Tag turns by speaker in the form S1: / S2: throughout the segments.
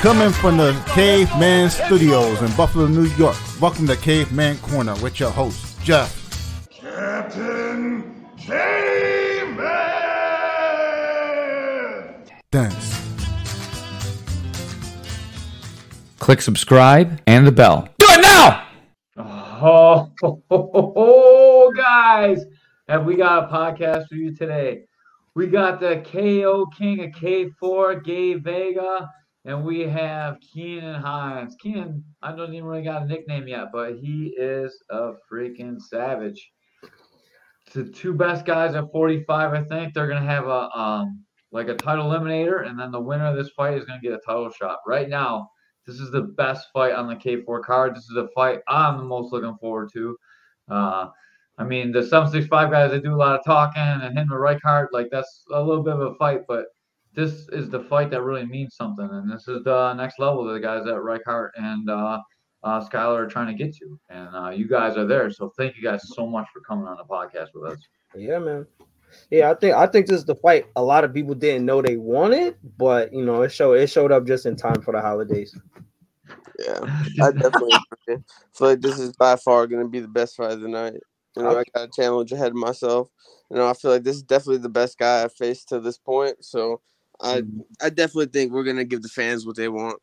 S1: Coming from the Caveman Studios in Buffalo, New York. Welcome to Caveman Corner with your host, Jeff.
S2: Captain Caveman!
S1: Thanks.
S3: Click subscribe and the bell. Do it now!
S4: Oh, ho, ho, ho, ho, guys, have we got a podcast for you today? We got the KO King of K4, Gabe Vega, and we have Keenan Hinds. Keenan, I don't even really got a nickname yet, but he is a freaking savage. The two best guys at 45, I think they're gonna have a um like a title eliminator, and then the winner of this fight is gonna get a title shot. Right now, this is the best fight on the K4 card. This is a fight I'm the most looking forward to. Uh, I mean, the 765 guys, they do a lot of talking, and hitting him and Reichard, like that's a little bit of a fight, but this is the fight that really means something. And this is the next level that the guys at Reichard and uh, uh, Skylar are trying to get to. And uh, you guys are there. So thank you guys so much for coming on the podcast with us.
S5: Yeah, man. Yeah, I think I think this is the fight a lot of people didn't know they wanted, but you know, it showed it showed up just in time for the holidays.
S6: Yeah, I definitely agree. feel like this is by far going to be the best fight of the night. You know, I got a challenge ahead of myself. You know, I feel like this is definitely the best guy I've faced to this point. So I I definitely think we're gonna give the fans what they want.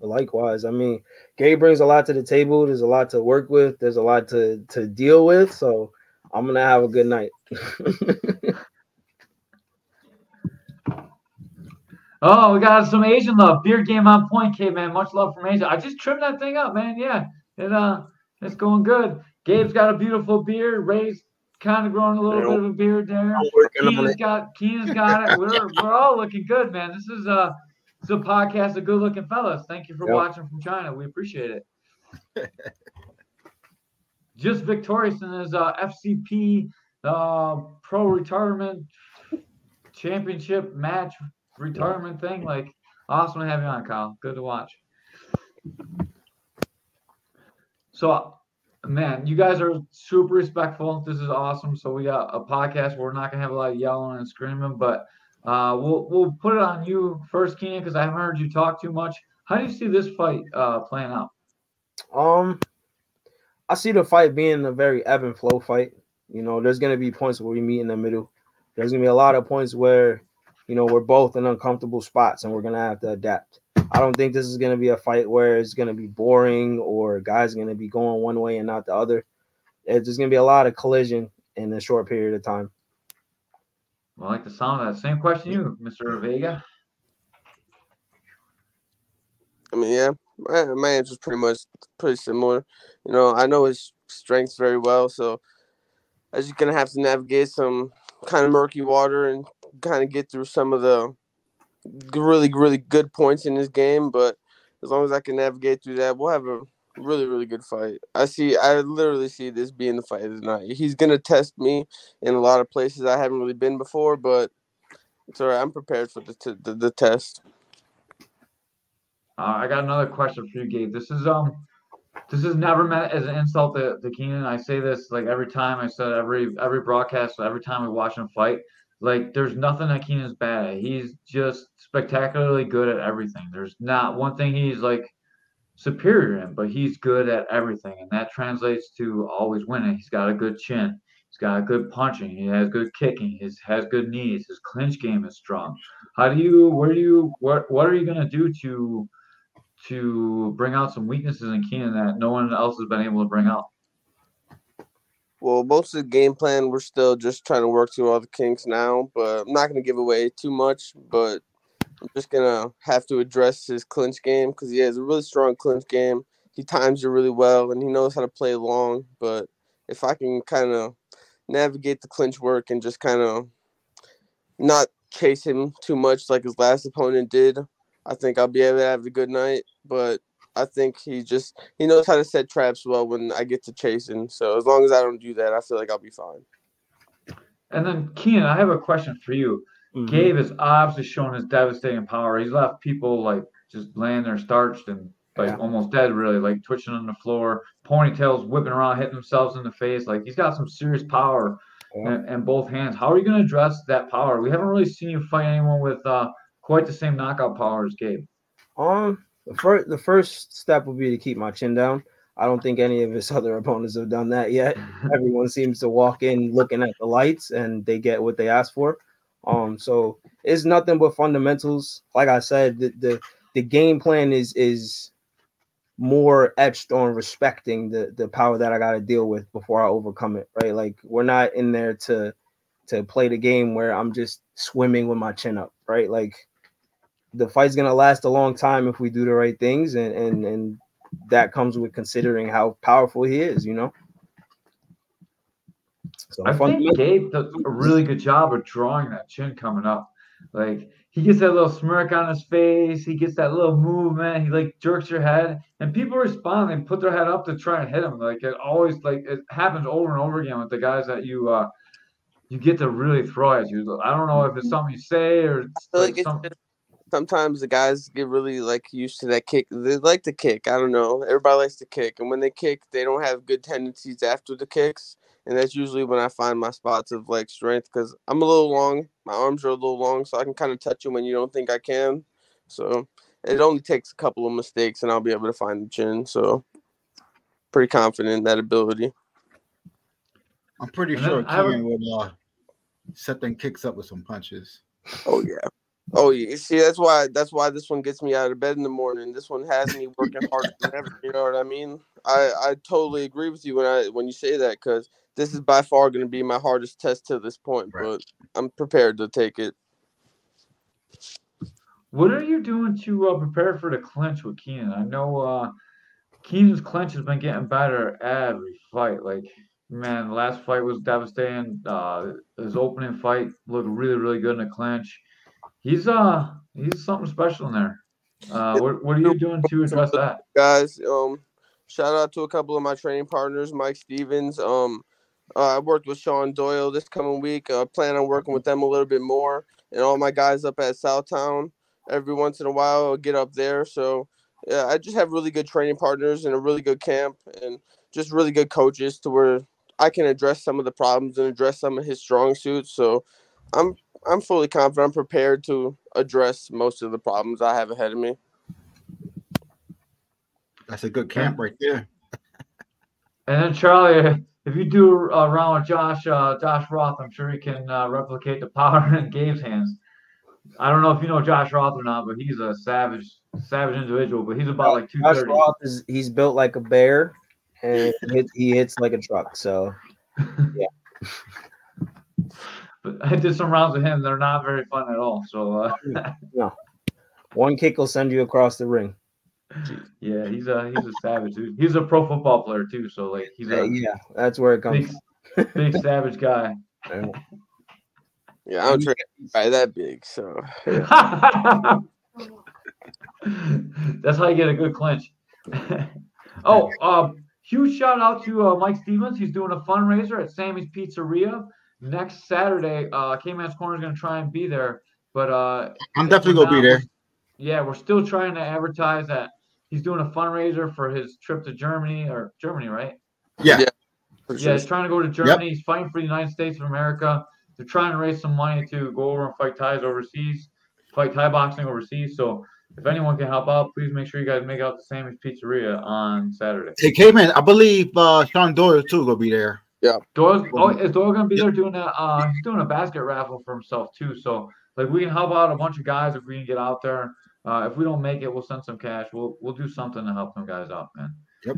S5: Likewise, I mean, Gabe brings a lot to the table. There's a lot to work with. There's a lot to to deal with. So I'm gonna have a good night.
S4: Oh, we got some Asian love. Beer game on point, K man. Much love from Asia. I just trimmed that thing up, man. Yeah, it uh, it's going good. Gabe's got a beautiful beard. Ray's kind of growing a little bit of a beard there. Keenan's got Keenan's got it. We're we're all looking good, man. This is uh, it's a podcast of good looking fellas. Thank you for
S5: Yep.
S4: watching from China. We appreciate it. Just victorious in his uh, FCP uh, pro retirement championship match retirement thing. Like, awesome to have you on, Kyle. Good to watch. So, man, you guys are super respectful. This is awesome. So we got a podcast. We're not gonna have a lot of yelling and screaming, but uh, we'll we'll put it on you first, Keenan, because I haven't heard you talk too much. How do you see this fight uh, playing out?
S5: Um, I see the fight being a very ebb and flow fight. You know, there's gonna be points where we meet in the middle. There's gonna be a lot of points where, you know, we're both in uncomfortable spots and we're gonna have to adapt. I don't think this is gonna be a fight where it's gonna be boring or guys gonna be going one way and not the other. It's just gonna be a lot of collision in a short period of time.
S4: I like the sound of that. Same question, to you, Mr. Vega.
S6: I mean, yeah, my, my answer's pretty much pretty similar. You know, I know his strengths very well, so I just gonna have to navigate some kind of murky water and kind of get through some of the g- really really good points in this game. But as long as I can navigate through that, we'll have a really really good fight. I see, I literally see this being the fight of the night. He's gonna test me in a lot of places I haven't really been before, but it's alright. I'm prepared for the t- the, the test.
S4: Uh, I got another question for you, Gabe. This is um, this is never meant as an insult to, to Keenan. I say this like every time. I said every every broadcast, every time we watch him fight. Like, there's nothing that Keenan's bad at. He's just spectacularly good at everything. There's not one thing he's like superior in, but he's good at everything, and that translates to always winning. He's got a good chin. He's got good punching. He has good kicking. He has good knees. His clinch game is strong. How do you? Where do you? What? What are you gonna do to? to bring out some weaknesses in Keenan that no one else has been able to bring out.
S6: Well, most of the game plan, we're still just trying to work through all the kinks now, but I'm not going to give away too much. But I'm just going to have to address his clinch game because he has a really strong clinch game. He times it really well and he knows how to play long. But if I can kind of navigate the clinch work and just kind of not chase him too much like his last opponent did, I think I'll be able to have a good night. But I think he just he knows how to set traps well when I get to chasing. So as long as I don't do that, I feel like I'll be fine.
S4: And then Keenan, I have a question for you.
S5: Mhm.
S4: Gabe has obviously shown his devastating power. He's left people like just laying there starched and like
S5: Yeah.
S4: almost dead, really, like twitching on the floor, ponytails whipping around, hitting themselves in the face. Like he's got some serious power
S5: Yeah.
S4: in, in both hands. How are you going to address that power? We haven't really seen you fight anyone with uh, quite the same knockout power as Gabe.
S5: Um, the first the first step would be to keep my chin down. I don't think any of his other opponents have done that yet. Everyone seems to walk in looking at the lights and they get what they ask for. Um, so it's nothing but fundamentals. Like I said, the the, the game plan is is more etched on respecting the the power that I got to deal with before I overcome it. Right, like we're not in there to to play the game where I'm just swimming with my chin up. Right, like the fight's gonna last a long time if we do the right things, and and and that comes with considering how powerful he is. You know.
S4: So I think Gabe does a really good job of drawing that chin coming up. Like he gets that little smirk on his face, he gets that little movement, he like jerks your head, and people respond and put their head up to try and hit him. Like it always like it happens over and over again with the guys that you uh you get to really throw at you. I don't know if it's something you say or like, like something
S6: sometimes the guys get really like used to that kick. They like to kick. I don't know. Everybody likes to kick, and when they kick, they don't have good tendencies after the kicks and that's usually when I find my spots of like strength because I'm a little long. My arms are a little long, so I can kind of touch you when you don't think I can. So it only takes a couple of mistakes, and I'll be able to find the chin. So pretty confident in that ability.
S1: I'm pretty sure Ken would uh, set them kicks up with some punches.
S6: Oh yeah. Oh yeah, see that's why that's why this one gets me out of bed in the morning. This one has me working harder than ever. You know what I mean? I I totally agree with you when I when you say that because this is by far going to be my hardest test to this point, right. but I'm prepared to take it.
S4: What are you doing to uh, prepare for the clinch with Keenan? I know uh, Keenan's clinch has been getting better every fight. Like, man, last fight was devastating. Uh, his opening fight looked really, really good in the clinch. He's uh, he's something special in there. Uh, what, what are you doing to address that,
S6: guys? Um, shout out to a couple of my training partners, Mike Stevens. Um, uh, I worked with Sean Doyle this coming week. I uh, plan on working with them a little bit more, and all my guys up at Southtown. Every once in a while, I'll get up there. So yeah, I just have really good training partners and a really good camp, and just really good coaches to where I can address some of the problems and address some of his strong suits. So I'm I'm fully confident. I'm prepared to address most of the problems I have ahead of me.
S1: That's a good camp right there.
S4: And then Charlie, if you do a round with Josh uh, Josh Roth, I'm sure he can uh, replicate the power in Gabe's hands. I don't know if you know Josh Roth or not, but he's a savage, savage individual. But he's about like two thirty. Josh Roth
S5: is he's built like a bear, and he hits, he hits like a truck. So, yeah.
S4: But I did some rounds with him. They're not very fun at all. So, uh,
S5: no, one kick will send you across the ring.
S4: Yeah, he's a he's a savage dude. He's a pro football player too, so like he's a
S5: yeah, that's where it comes.
S4: Big, big savage guy.
S6: Yeah, I'm trying to guy that big, so.
S4: that's how you get a good clinch. oh, um, huge shout out to uh, Mike Stevens. He's doing a fundraiser at Sammy's Pizzeria next Saturday. Uh, K-Man's Corner is going to try and be there, but uh,
S1: I'm definitely going to be there.
S4: Yeah, we're still trying to advertise that he's doing a fundraiser for his trip to Germany or Germany, right?
S1: Yeah. Yeah,
S4: yeah he's trying to go to Germany. Yep. He's fighting for the United States of America. They're trying to raise some money to go over and fight Thais overseas, fight Thai boxing overseas. So if anyone can help out, please make sure you guys make out the Sammy's Pizzeria on Saturday.
S1: Hey, K-Man, I believe uh, Sean Doyle too will be there.
S6: Yeah.
S4: Doyle, oh, is Doyle gonna be there doing a uh, he's doing a basket raffle for himself too. So like we can help out a bunch of guys if we can get out there. Uh, if we don't make it, we'll send some cash. We'll we'll do something to help them guys out, man.
S1: Yep.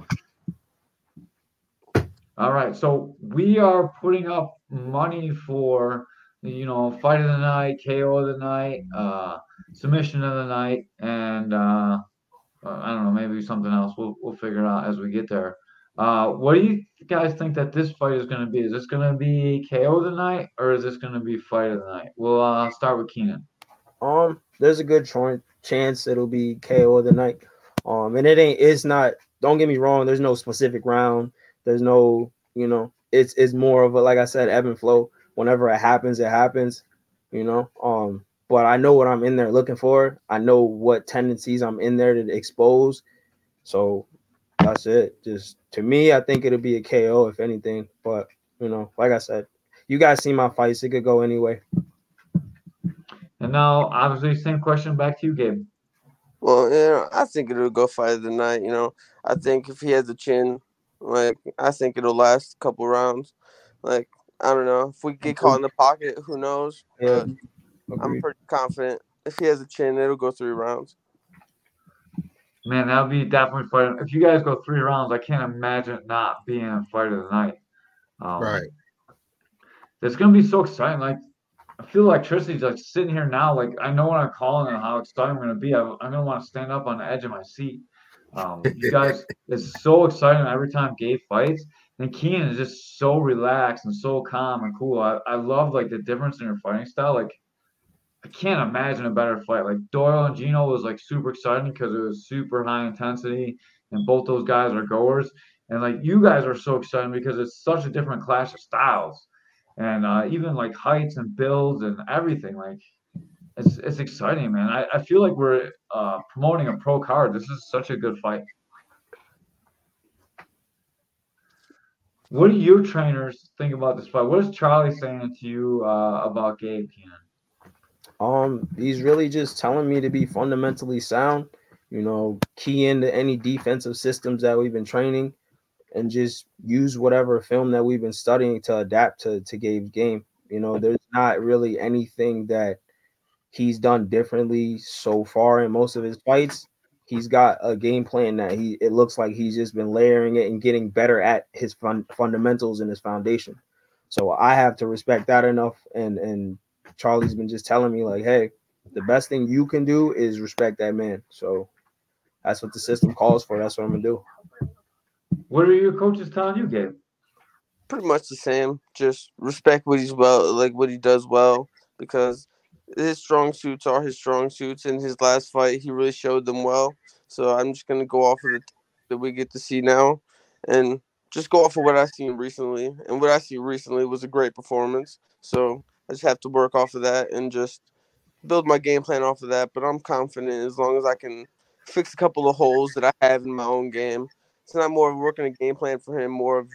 S4: All right, so we are putting up money for you know fight of the night, KO of the night, uh, submission of the night, and uh, uh, I don't know, maybe something else. We'll we'll figure it out as we get there. Uh, what do you guys think that this fight is going to be? Is this going to be KO of the night, or is this going to be fight of the night? We'll uh, start with Keenan.
S5: Um, there's a good chance it'll be KO of the night. Um, and it ain't it's not. Don't get me wrong. There's no specific round. There's no you know. It's it's more of a like I said, ebb and flow. Whenever it happens, it happens. You know. Um, but I know what I'm in there looking for. I know what tendencies I'm in there to expose. So that's it. Just to me, I think it'll be a KO if anything. But you know, like I said, you guys see my fights. It could go anyway.
S4: And now, obviously, same question back to you, Gabe.
S6: Well, you know, I think it'll go fight of the night. You know, I think if he has a chin, like I think it'll last a couple rounds. Like I don't know if we get caught in the pocket, who knows?
S5: Yeah,
S6: But I'm pretty confident if he has a chin, it'll go three rounds.
S4: Man, that would be definitely fight. If you guys go three rounds, I can't imagine not being a fight of the night. Um,
S1: Right.
S4: It's gonna be so exciting. Like I feel electricity's like sitting here now. Like I know when I'm calling and how excited I'm gonna be. I, I'm gonna want to stand up on the edge of my seat. Um, you guys, it's so exciting every time Gabe fights. And Keenan is just so relaxed and so calm and cool. I, I love like the difference in your fighting style. Like I can't imagine a better fight. Like Doyle and Gino was like super exciting because it was super high intensity, and both those guys are goers. And like you guys are so exciting because it's such a different clash of styles, and uh, even like heights and builds and everything. Like it's it's exciting, man. I, I feel like we're uh, promoting a pro card. This is such a good fight. What do your trainers think about this fight? What is Charlie saying to you uh, about Gabe Keenan?
S5: Um, he's really just telling me to be fundamentally sound, you know, key into any defensive systems that we've been training and just use whatever film that we've been studying to adapt to to Gabe's game. You know, there's not really anything that he's done differently so far in most of his fights. He's got a game plan that he it looks like he's just been layering it and getting better at his fun, fundamentals and his foundation. So I have to respect that enough and and Charlie's been just telling me like, hey, the best thing you can do is respect that man. So that's what the system calls for. That's what I'm gonna do.
S4: What are your coaches telling you, Gabe?
S6: Pretty much the same. Just respect what he's well, like what he does well, because his strong suits are his strong suits. In his last fight, he really showed them well. So I'm just gonna go off of the that we get to see now, and just go off of what I've seen recently. And what I see recently was a great performance. So I just have to work off of that and just build my game plan off of that. But I'm confident as long as I can fix a couple of holes that I have in my own game. It's not more of working a game plan for him, more of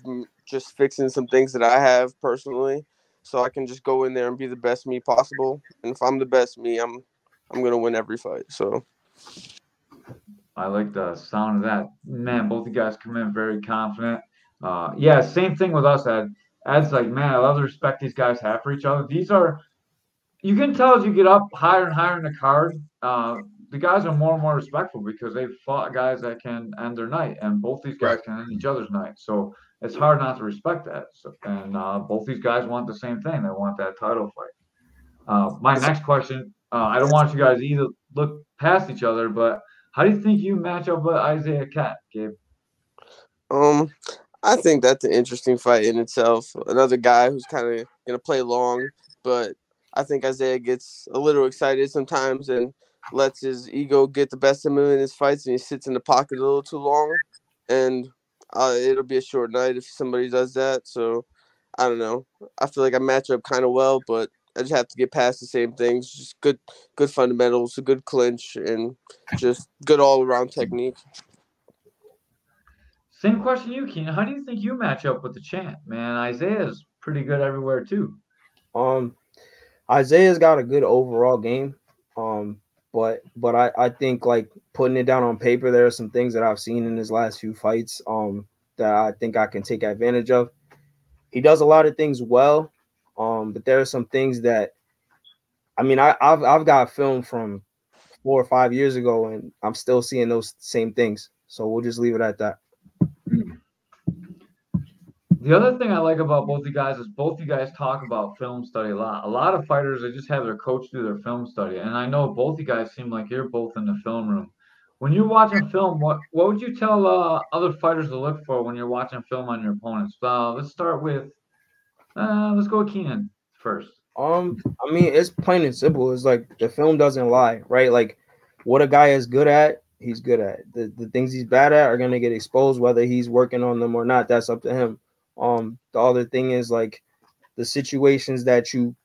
S6: just fixing some things that I have personally, so I can just go in there and be the best me possible. And if I'm the best me, I'm I'm gonna win every fight. So
S4: I like the sound of that. Man, both you guys come in very confident. Uh, yeah, same thing with us, Ed. Ed's like, man, I love the respect these guys have for each other. These are, you can tell as you get up higher and higher in the card, uh, the guys are more and more respectful because they've fought guys that can end their night, and both these guys can end each other's night. So it's hard not to respect that. So, and uh, both these guys want the same thing. They want that title fight. Uh, my next question, uh, I don't want you guys either look past each other, but how do you think you match up with Isaiah Cat, Gabe?
S6: um, I think that's an interesting fight in itself. Another guy who's kind of gonna play long, but I think Isaiah gets a little excited sometimes and lets his ego get the best of him in his fights, and he sits in the pocket a little too long, and uh, it'll be a short night if somebody does that. So I don't know. I feel like I match up kind of well, but I just have to get past the same things. Just good, good fundamentals, a good clinch, and just good all around technique.
S4: Same question you, Keenan. How do you think you match up with the champ, man? Isaiah's pretty good everywhere too.
S5: Um, Isaiah's got a good overall game. Um, but but I I think like putting it down on paper, there are some things that I've seen in his last few fights. Um, that I think I can take advantage of. He does a lot of things well. Um, but there are some things that I mean, I, I've I've got film from four or five years ago, and I'm still seeing those same things. So we'll just leave it at that.
S4: The other thing I like about both you guys is both you guys talk about film study a lot. A lot of fighters they just have their coach do their film study, and I know both you guys seem like you're both in the film room. When you're watching film, what what would you tell uh, other fighters to look for when you're watching film on your opponents? Uh, let's start with uh, let's go with Keenan first.
S5: Um, I mean, it's plain and simple. It's like the film doesn't lie, right? Like what a guy is good at, he's good at. The the things he's bad at are gonna get exposed, whether he's working on them or not. That's up to him. Um, the other thing is like the situations that you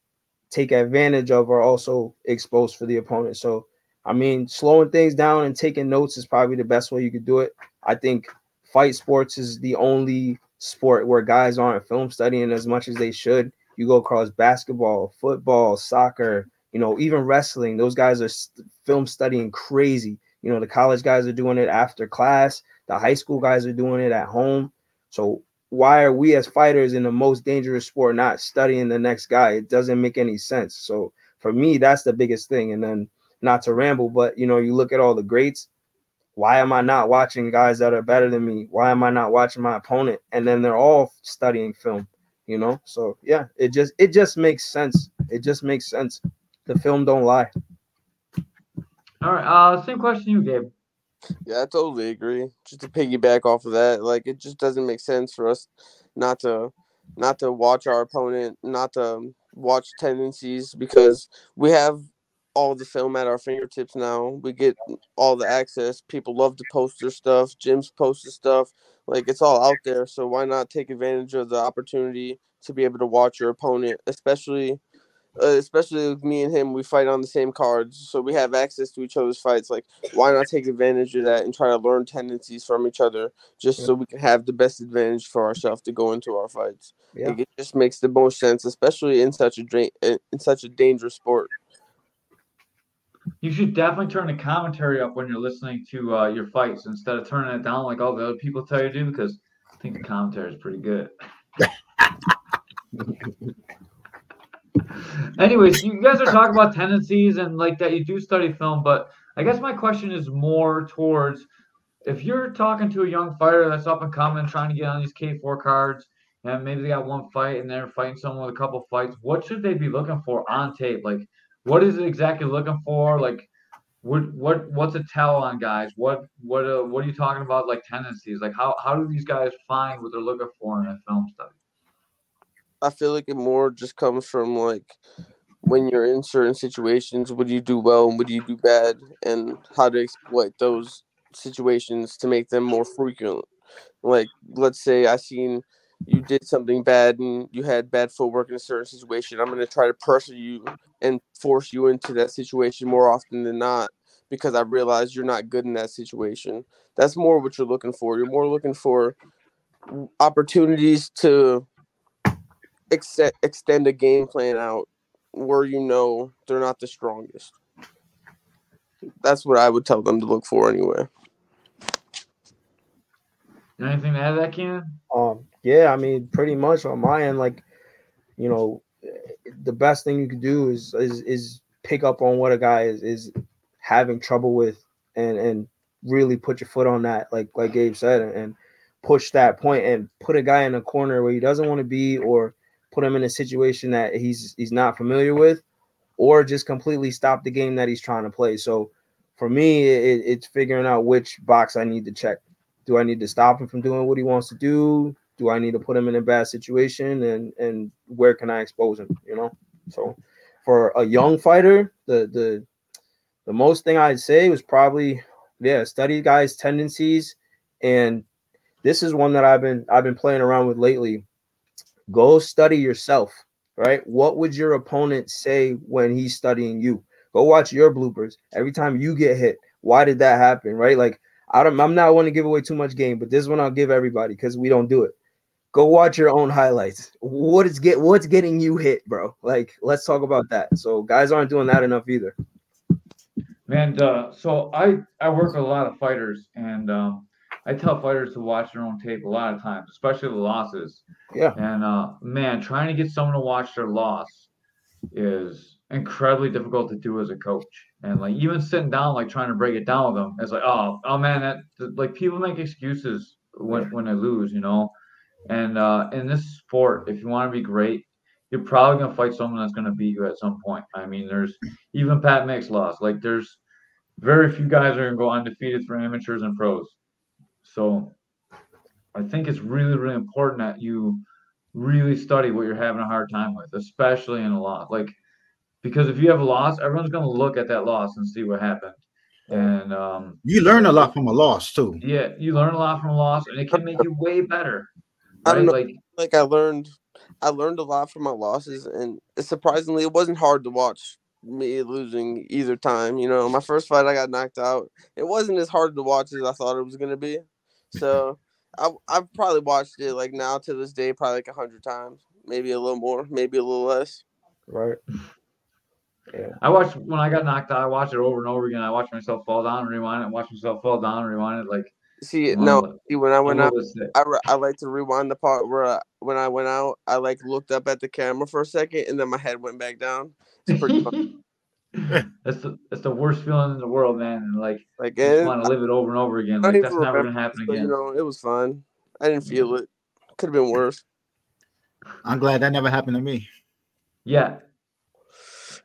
S5: take advantage of are also exposed for the opponent. So I mean, slowing things down and taking notes is probably the best way you could do it. I think fight sports is the only sport where guys aren't film studying as much as they should. You go across basketball, football, soccer, you know, even wrestling. Those guys are film studying crazy. You know, the college guys are doing it after class. The high school guys are doing it at home. So why are we as fighters in the most dangerous sport not studying the next guy? It doesn't make any sense. So for me, that's the biggest thing. And then not to ramble, but you know, you look at all the greats. Why am I not watching guys that are better than me? Why am I not watching my opponent? And then they're all studying film, you know? So yeah, it just it just makes sense. It just makes sense. The film don't lie.
S4: All right. Uh, same question you Gabe.
S6: Yeah, I totally agree. Just to piggyback off of that, like it just doesn't make sense for us not to not to watch our opponent, not to watch tendencies because we have all the film at our fingertips now. We get all the access. People love to post their stuff. Gyms post their stuff. Like it's all out there. So why not take advantage of the opportunity to be able to watch your opponent, especially uh, especially with me and him, we fight on the same cards, so we have access to each other's fights. Like, why not take advantage of that and try to learn tendencies from each other, just
S5: Yeah.
S6: so we can have the best advantage for ourselves to go into our fights?
S5: Yeah.
S6: Like, it just makes the most sense, especially in such a dra- in in such a dangerous sport.
S4: You should definitely turn the commentary up when you're listening to uh, your fights instead of turning it down like all the other people tell you to do because I think the commentary is pretty good. Anyways, you guys are talking about tendencies and like that you do study film, but I guess my question is more towards if you're talking to a young fighter that's up and coming, trying to get on these K4 cards, and maybe they got one fight and they're fighting someone with a couple fights, what should they be looking for on tape? Like, what is it exactly looking for? Like, what what what's a tell on guys? What what uh, what are you talking about? Like tendencies? Like how how do these guys find what they're looking for in a film study?
S6: I feel like it more just comes from like when you're in certain situations, what do you do well and what do you do bad, and how to exploit those situations to make them more frequent. Like, let's say I seen you did something bad and you had bad footwork in a certain situation. I'm gonna try to pressure you and force you into that situation more often than not because I realize you're not good in that situation. That's more what you're looking for. You're more looking for opportunities to ex- extend a game plan out where you know they're not the strongest. That's what I would tell them to look for anyway.
S4: Anything to add to that, Ken?
S5: Um, yeah, I mean, pretty much on my end, like, you know, the best thing you can do is is is pick up on what a guy is is having trouble with and and really put your foot on that, like like Gabe said, and, and push that point and put a guy in a corner where he doesn't want to be or put him in a situation that he's he's not familiar with, or just completely stop the game that he's trying to play. So for me, it, it's figuring out which box I need to check. Do I need to stop him from doing what he wants to do? Do I need to put him in a bad situation? And and where can I expose him? You know. So for a young fighter, the the the most thing I'd say was probably yeah, study guys' tendencies, and this is one that I've been I've been playing around with lately. Go study yourself, right? What would your opponent say when he's studying you? Go watch your bloopers. Every time you get hit, why did that happen? Right? Like I don't I'm not want to give away too much game, but this one I'll give everybody because we don't do it. Go watch your own highlights. What is get what's getting you hit, bro? Like, let's talk about that. So guys aren't doing that enough either.
S4: Man, uh, so I I work with a lot of fighters, and um, I tell fighters to watch their own tape a lot of times, especially the losses.
S5: Yeah.
S4: And uh, man, trying to get someone to watch their loss is incredibly difficult to do as a coach. And like even sitting down, like trying to break it down with them, it's like, oh, oh man, that like people make excuses when when they lose, you know. And uh, in this sport, if you want to be great, you're probably gonna fight someone that's gonna beat you at some point. I mean, there's even Pat Mix lost. Like there's very few guys are gonna go undefeated for amateurs and pros. So I think it's really, really important that you really study what you're having a hard time with, especially in a loss. Like because if you have a loss, everyone's gonna look at that loss and see what happened. And um,
S1: You learn a lot from a loss too.
S4: yeah, you learn a lot from a loss, and it can make you way better.
S6: I don't know.
S4: Like
S6: Like I learned, I learned a lot from my losses, and surprisingly, it wasn't hard to watch me losing either time. You know, my first fight I got knocked out. It wasn't as hard to watch as I thought it was gonna be. So I I've probably watched it like now to this day probably like a hundred times, maybe a little more, maybe a little less.
S5: Right. Yeah.
S4: I watched when I got knocked out. I watched it over and over again. I watched myself fall down and rewind it. Watch myself fall down and rewind it. Like
S6: See,
S4: Wow.
S6: no, see, when I went out. I, re- I like to rewind the part where I, when I went out, I like looked up at the camera for a second, and then my head went back down. It's pretty fun.
S4: that's the that's the worst feeling in the world, man. And like
S6: like,
S4: you just want to live it over and over again. Like that's never gonna happen
S6: but, you
S4: again.
S6: know, it was fun. I didn't feel it. Could have been worse.
S1: I'm glad that never happened to me.
S4: Yeah,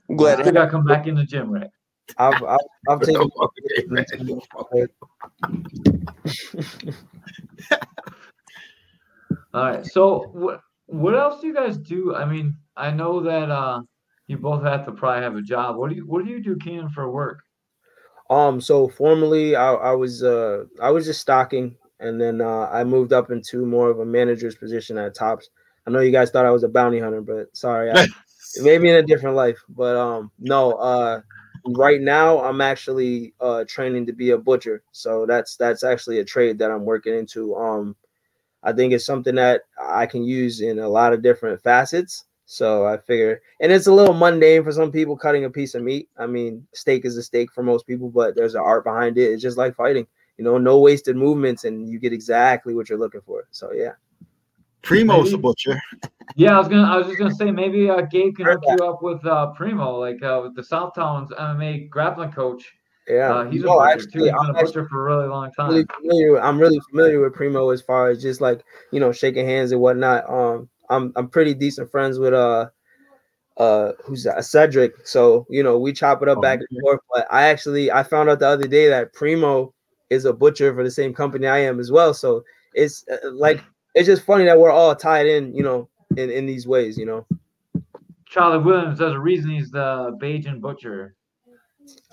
S6: I'm glad.
S4: I
S6: got
S4: think I come back in the gym, right?
S5: I've I've, I've taken
S4: All right. So what what else do you guys do? I mean, I know that uh you both have to probably have a job. What do you what do you do, Keenan, for work?
S5: Um, so formerly I, I was uh I was just stocking and then uh I moved up into more of a manager's position at Tops. I know you guys thought I was a bounty hunter, but sorry, I, maybe in a different life. But um no, uh right now I'm actually uh training to be a butcher. So that's that's actually a trade that I'm working into. Um I think it's something that I can use in a lot of different facets. So I figure, and it's a little mundane for some people cutting a piece of meat. I mean, steak is a steak for most people, but there's an art behind it. It's just like fighting, you know, no wasted movements, and you get exactly what you're looking for. So yeah,
S1: Primo's the
S4: Maybe-
S1: butcher.
S4: Yeah, I was gonna I was just gonna say maybe uh Gabe can hook you up with uh Primo, like uh with the Southtowns MMA grappling coach.
S5: yeah.
S4: Uh, he's a
S5: No,
S4: butcher
S5: actually,
S4: too. He's been
S5: I'm
S4: a butcher for a really long
S5: really
S4: time.
S5: familiar. I'm really familiar with Primo as far as just like you know shaking hands and whatnot. Um, I'm I'm pretty decent friends with uh uh who's that Cedric. So you know we chop it up
S1: Oh,
S5: back and forth. But I actually I found out the other day that Primo is a butcher for the same company I am as well. So it's uh, like it's just funny that we're all tied in. You know in in these ways. You know.
S4: Charlie Williams, there's a reason he's the Bajan butcher.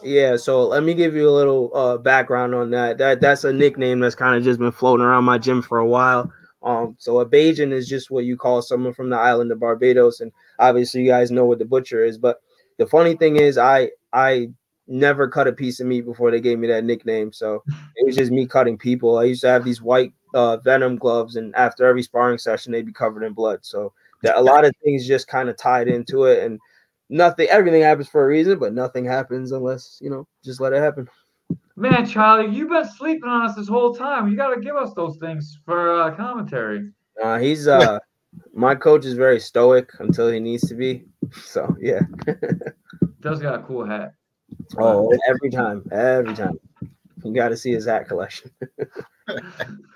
S5: Yeah, so let me give you a little uh background on that. That that's a nickname that's kind of just been floating around my gym for a while. Um, so a Bajan is just what you call someone from the island of Barbados, and obviously you guys know what the butcher is. But the funny thing is, I I never cut a piece of meat before they gave me that nickname. So it was just me cutting people. I used to have these white uh, Venum gloves, and after every sparring session, they'd be covered in blood. So that a lot of things just kind of tied into it, and nothing everything happens for a reason but nothing happens unless you know just let it happen
S4: Man, Charlie, you've been sleeping on us this whole time. You gotta give us those things for uh, commentary.
S5: uh he's uh my coach is very stoic until he needs to be so yeah
S4: Does got a cool hat.
S5: oh every time every time you got to see his hat collection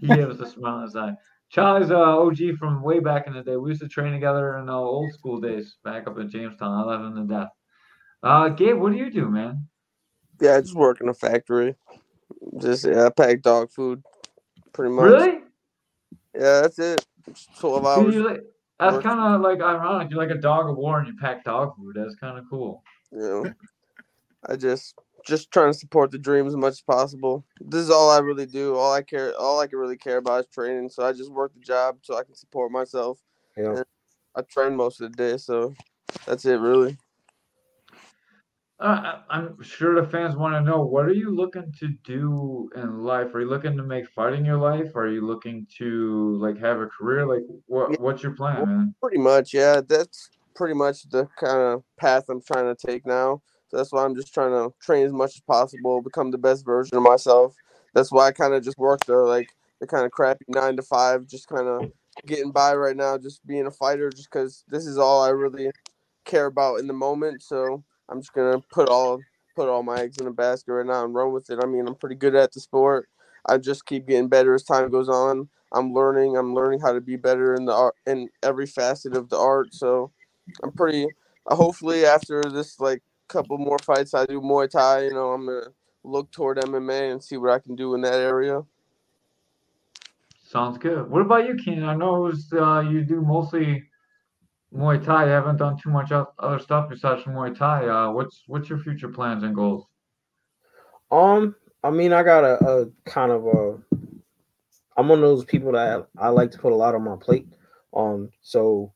S4: he gave us a smile on his eye. Charlie's uh, OG from way back in the day. We used to train together in the old school days back up in Jamestown. I love him to death. Uh, Gabe, what do you do, man?
S6: Yeah, I just work in a factory. Just yeah, I pack dog food, pretty much.
S4: Really?
S6: Yeah, that's it. Just Twelve hours.
S4: like- that's kind of like ironic. You're like a dog of war and you pack dog food. That's kind of cool.
S6: Yeah. I just just trying to support the dream as much as possible. This is all I really do. All I care, all I can really care about is training. So I just work the job so I can support myself.
S5: yeah
S6: I train most of the day, so that's it really.
S4: Uh, I- I'm sure the fans want to know what are you looking to do in life? Are you looking to make fighting your life? Are you looking to like have a career? Like what
S6: Yeah.
S4: what's your plan, man?
S6: Pretty much, yeah. That's pretty much the kind of path I'm trying to take now. That's why I'm just trying to train as much as possible, become the best version of myself. That's why I kind of just work the like the kind of crappy nine to five, just kind of getting by right now, just being a fighter, just because this is all I really care about in the moment. So I'm just gonna put all put all my eggs in a basket right now and run with it. I mean, I'm pretty good at the sport. I just keep getting better as time goes on. I'm learning. I'm learning how to be better in the art in every facet of the art. So I'm pretty. Uh, hopefully, after this like couple more fights, I do Muay Thai. You know, I'm gonna look toward MMA and see what I can do in that area.
S4: Sounds good. What about you, Keenan? I know it was, uh, you do mostly Muay Thai. You haven't done too much other stuff besides Muay Thai. Uh, what's what's your future plans and goals?
S5: Um, I mean, I got a, a kind of a. I'm one of those people that I like to put a lot on my plate. Um, so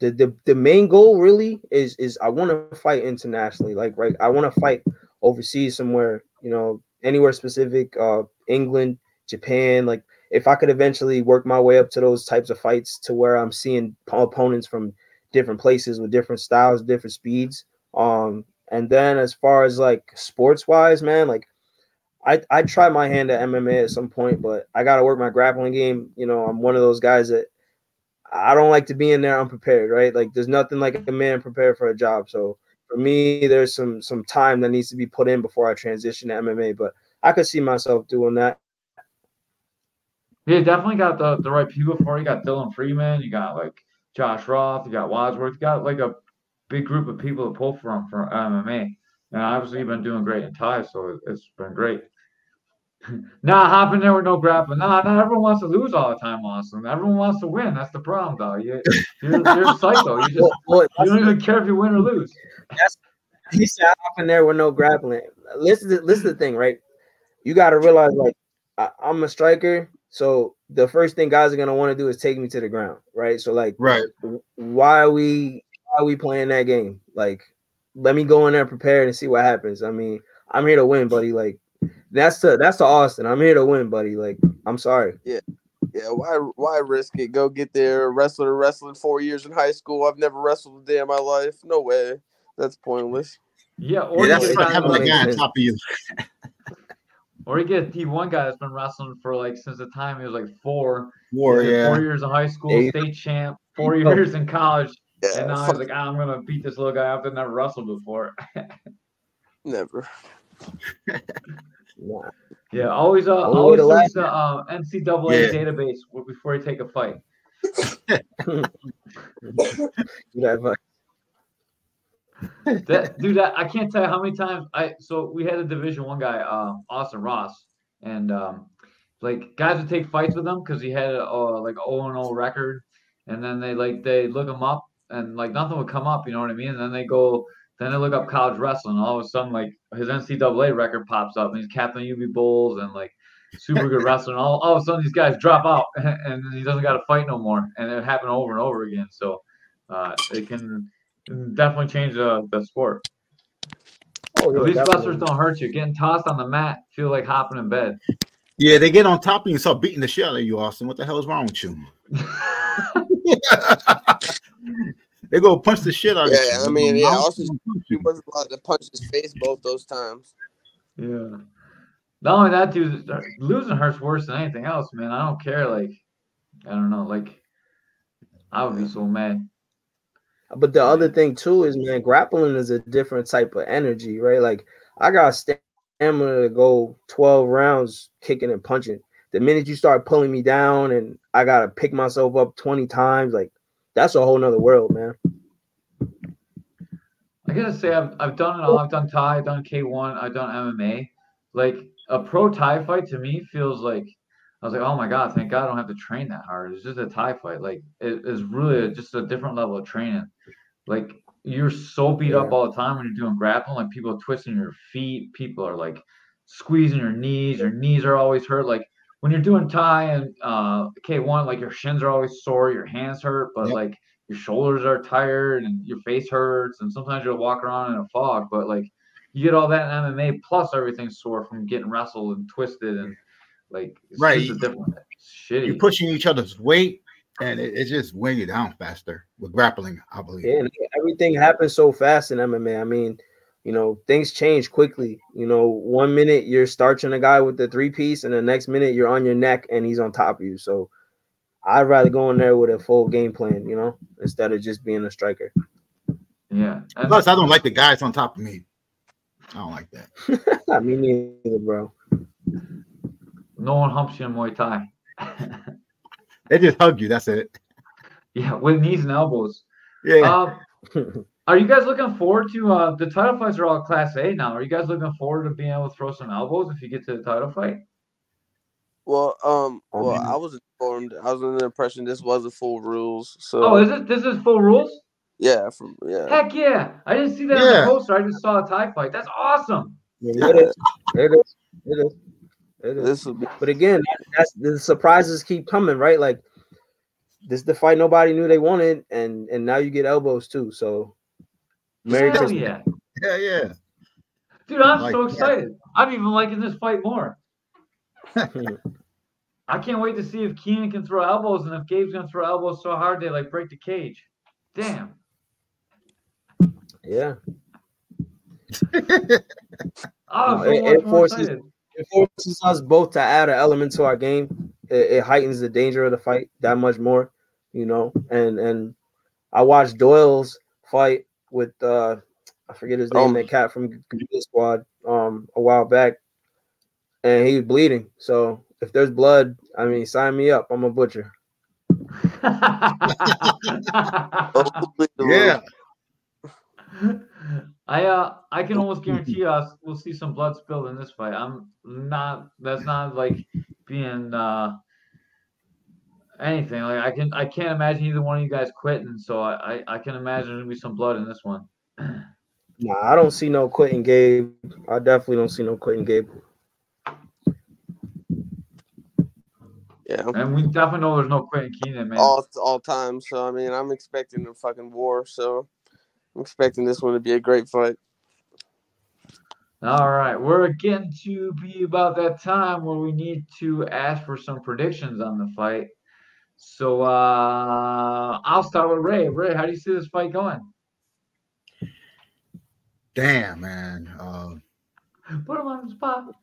S5: the the, the main goal really is is I want to fight internationally. Like, right, I want to fight overseas somewhere. You know, anywhere specific. Uh, England, Japan. Like, if I could eventually work my way up to those types of fights to where I'm seeing opponents from different places with different styles, different speeds. Um, and then as far as like sports wise, man, like I I try my hand at MMA at some point, but I gotta work my grappling game. You know, I'm one of those guys that I don't like to be in there unprepared, right? Like there's nothing like a man prepared for a job. So for me, there's some some time that needs to be put in before I transition to MMA. But I could see myself doing that.
S4: Yeah, definitely got the, the right people for it. You got Dylan Freeman, you got like Josh Roth, you got Wadsworth, you got like a big group of people to pull from for MMA. And obviously you've been doing great in Thai, so it's been great. Nah, hopping there with no grappling. Nah, not everyone wants to lose all the time, Austin. Everyone wants to win. That's the problem, though. You, you're, you're a psycho. You just
S5: Well, well,
S4: you don't even care if you win or lose.
S5: he said up in there with no grappling. Listen, to, listen to the thing, right? You got to realize, like, I, I'm a striker, so the first thing guys are gonna want to do is take me to the ground, right? So, like,
S1: Right.
S5: why are we why are we playing that game? Like, let me go in there prepared and see what happens. I mean, I'm here to win, buddy. Like, that's the that's the Austin. I'm here to win, buddy. Like, I'm sorry.
S6: Yeah, Yeah, why why risk it? Go get there. Wrestler wrestling four years in high school. I've never wrestled a day in my life. No way. That's pointless.
S4: Yeah, or
S1: Yeah,
S4: you
S1: that's
S4: get
S1: like
S4: a
S1: having
S4: guy,
S1: a guy on top of you.
S4: or you get a D1 guy that's been wrestling for like since the time he was like four.
S1: War,
S4: He
S1: yeah.
S4: Four years in high school,
S5: There
S4: state champ. Four
S5: you
S4: years in college,
S6: Yeah,
S4: and now
S6: fuck,
S4: he's like, "Ah, I'm gonna beat this little guy up that never wrestled before.
S6: never.
S5: Nah.
S4: Yeah, always uh, always search the uh, NCAA
S1: Yeah.
S4: database before you take a fight. That dude, that, I can't tell you how many times I. So we had a Division One guy, um, Austin Ross, and um, like guys would take fights with him because he had a uh, like 0 and 0 record, and then they like they look him up and like nothing would come up, you know what I mean? And then they go, then they look up college wrestling. All of a sudden, like his NCAA record pops up, and he's captain of UB Bulls and like super good wrestler. And all, all of a sudden, these guys drop out, and he doesn't got to fight no more. And it happened over and over again. So uh, it can definitely change the, the sport.
S5: Oh, yeah,
S4: At least wrestlers don't hurt you. Getting tossed on the mat feel like hopping in bed.
S1: Yeah, they get on top of you and start beating the shit out of you, Austin. What the hell is wrong with you? they go punch the shit out of you.
S6: Yeah, I mean, yeah,
S1: Mouth
S6: Austin-
S1: and punch
S6: He wasn't allowed to punch his face both those times.
S4: yeah. Not only that, dude, losing hurts worse than anything else, man. I don't care. Like, I don't know. Like, I would be so mad.
S5: But the other thing too is, man, grappling is a different type of energy, right? Like I got stamina to go 12 rounds kicking and punching. The minute you start pulling me down and I gotta pick myself up 20 times, like that's a whole nother world, man.
S4: I gotta say, I've, I've done it all. I've done Thai, I've done K1, I've done MMA. Like, a pro Thai fight to me feels like, I was like, oh my God, thank God I don't have to train that hard. It's just a Thai fight. Like, it is really just a different level of training. Like, you're so beat up all the time when you're doing grappling. Like, people are twisting your feet, people are like squeezing your knees, your knees are always hurt. Like, when you're doing Thai and uh, K1, like your shins are always sore, your hands hurt, but
S1: Yep.
S4: like your shoulders are tired and your face hurts, and sometimes you'll walk around in a fog. But like you get all that in MMA, plus everything's sore from getting wrestled and twisted, and like it's
S1: Right.
S4: just a different shitty.
S1: You're pushing each other's weight, and it, it just weighing you down faster with grappling, I believe.
S5: Yeah, everything happens so fast in MMA. I mean, you know, things change quickly. You know, one minute you're starching a guy with the three piece, and the next minute you're on your neck and he's on top of you. So I'd rather go in there with a full game plan, you know, instead of just being a striker.
S4: yeah,
S1: Plus, I don't like the guys on top of me. I don't like that.
S5: I mean, neither, bro.
S4: no one humps you in Muay Thai.
S1: They just hug you. That's it.
S4: yeah, with knees and elbows.
S1: Yeah.
S4: Um, are you guys looking forward to uh, the title fights are all Class A now? Are you guys looking forward to being able to throw some elbows if you get to the title fight?
S6: Well, um,
S5: I
S6: well, I was informed. I was under the impression this was a full rules. So
S4: Oh, is it? This is full rules?
S6: yeah, from yeah.
S4: Heck yeah! I didn't see that on the poster. I just saw a Thai fight. That's awesome.
S5: it is. It is. It is. It is.
S6: This will be
S5: But again, that's the surprises keep coming, right? Like this is the fight nobody knew they wanted, and and now you get elbows too. So Merry
S4: Hell
S5: Christmas.
S4: yeah,
S1: yeah, yeah.
S4: dude! I'm
S1: Like
S4: so
S1: that.
S4: excited. I'm even liking this fight more. I can't wait to see if Keenan can throw elbows and if Gabe's gonna throw elbows so hard they like break the cage. Damn.
S5: Yeah,
S4: Oh,
S5: No,
S4: so
S5: it- it forces- it forces us both to add an element to our game. It, it heightens the danger of the fight that much more, you know. And and I watched Doyle's fight with uh I forget his name,
S6: Um,
S5: that cat from Gorilla Squad, um, a while back, and he was bleeding. So if there's blood, I mean, sign me up. I'm a butcher.
S1: Yeah.
S4: I uh I can almost guarantee us we'll see some blood spilled in this fight. I'm not that's not like being uh anything. Like I can I can't imagine either one of you guys quitting, so I I, I can imagine there'll be some blood in this one.
S5: Nah, I don't see no quitting Gabe. I definitely don't see no quitting Gabe.
S6: Yeah.
S4: And we definitely know there's no quitting Keenan, man.
S6: all all time. So I mean, I'm expecting a fucking war. So I'm expecting this one to be a great fight.
S4: All right, we're getting to be about that time where we need to ask for some predictions on the fight. So uh I'll start with Ray. Ray, how do you see this fight going?
S1: Damn, man. Uh,
S4: Put him on the spot.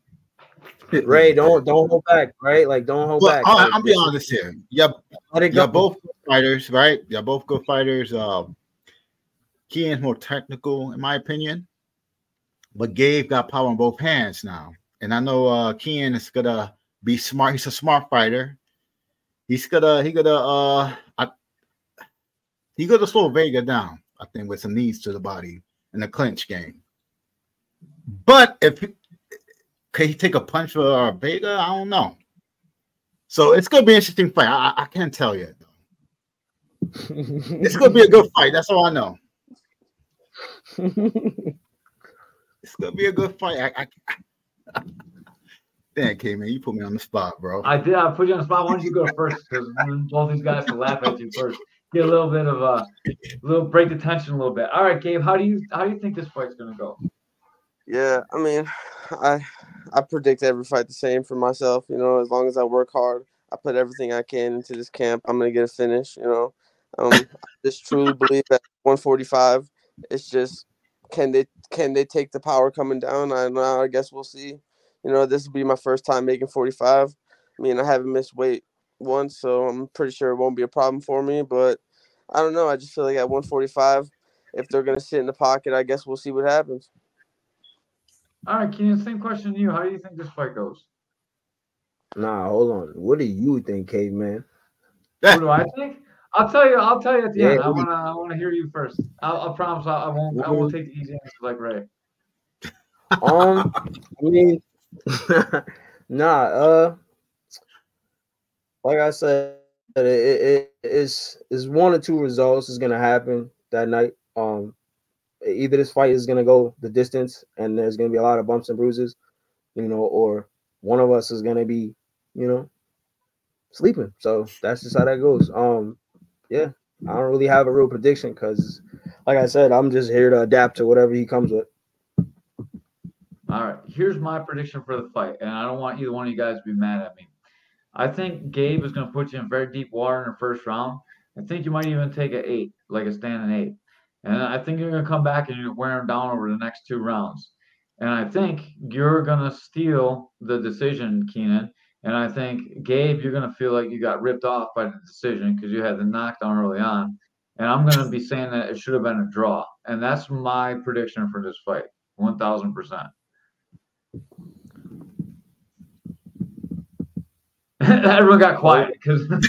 S5: Ray, don't don't hold back, right? Like don't hold
S1: Well,
S5: back.
S1: I,
S5: Like,
S1: I'm be honest here. Yeah,
S5: Let it
S1: You're both good fighters, right? You're both good fighters. Uh, Kean's more technical, in my opinion, but Gabe got power in both hands now. And I know uh, Kean is gonna be smart. He's a smart fighter. He's gonna he gonna uh I, he gonna slow Vega down. I think with some knees to the body in the clinch game. But if he- can he take a punch for uh, Vega? I don't know. So it's gonna be an interesting fight. I, I- I can't tell yet. It's gonna be a good fight. That's all I know. It's gonna be a good fight. I, I, Damn, K man, you put me on the spot, bro.
S4: I did. I put you on the spot. Why don't you go first? Because both these guys can laugh at you first. Get a little bit of a little break the tension a little bit. All right, Gabe. How do you how do you think this fight's gonna go?
S6: Yeah, I mean, I I predict every fight the same for myself. You know, as long as I work hard, I put everything I can into this camp. I'm gonna get a finish. You know, um, I just truly believe that 145. It's just can they can they take the power coming down? I don't know. I guess we'll see. You know, this will be my first time making 45. I mean, I haven't missed weight once, so I'm pretty sure it won't be a problem for me. But I don't know. I just feel like at 145, if they're gonna sit in the pocket, I guess we'll see what happens.
S4: All right, Keenan. Same question to you. How do you think this fight goes?
S5: Nah, hold on. What do you think, caveman?
S4: What do I think? I'll tell you. I'll tell you at the end. I wanna. I wanna hear you first. I'll, I promise. I, I won't. I won't take the easy answer like Ray.
S5: Um, I mean, nah. Uh, like I said, it, it, it is is one or two results is gonna happen that night. Um, either this fight is gonna go the distance, and there's gonna be a lot of bumps and bruises, you know, or one of us is gonna be, you know, sleeping. So that's just how that goes. Um, yeah, I don't really have a real prediction because, like I said, I'm just here to adapt to whatever he comes with.
S4: All right, here's my prediction for the fight, and I don't want either one of you guys to be mad at me. I think Gabe is going to put you in very deep water in the first round. I think you might even take an eight, like a standing eight. And I think you're going to come back and you're wear him down over the next two rounds. And I think you're going to steal the decision, Keenan. And I think, Gabe, you're going to feel like you got ripped off by the decision because you had the knockdown early on. And I'm going to be saying that it should have been a draw. And that's my prediction for this fight 1,000%. Everyone got quiet because
S5: No,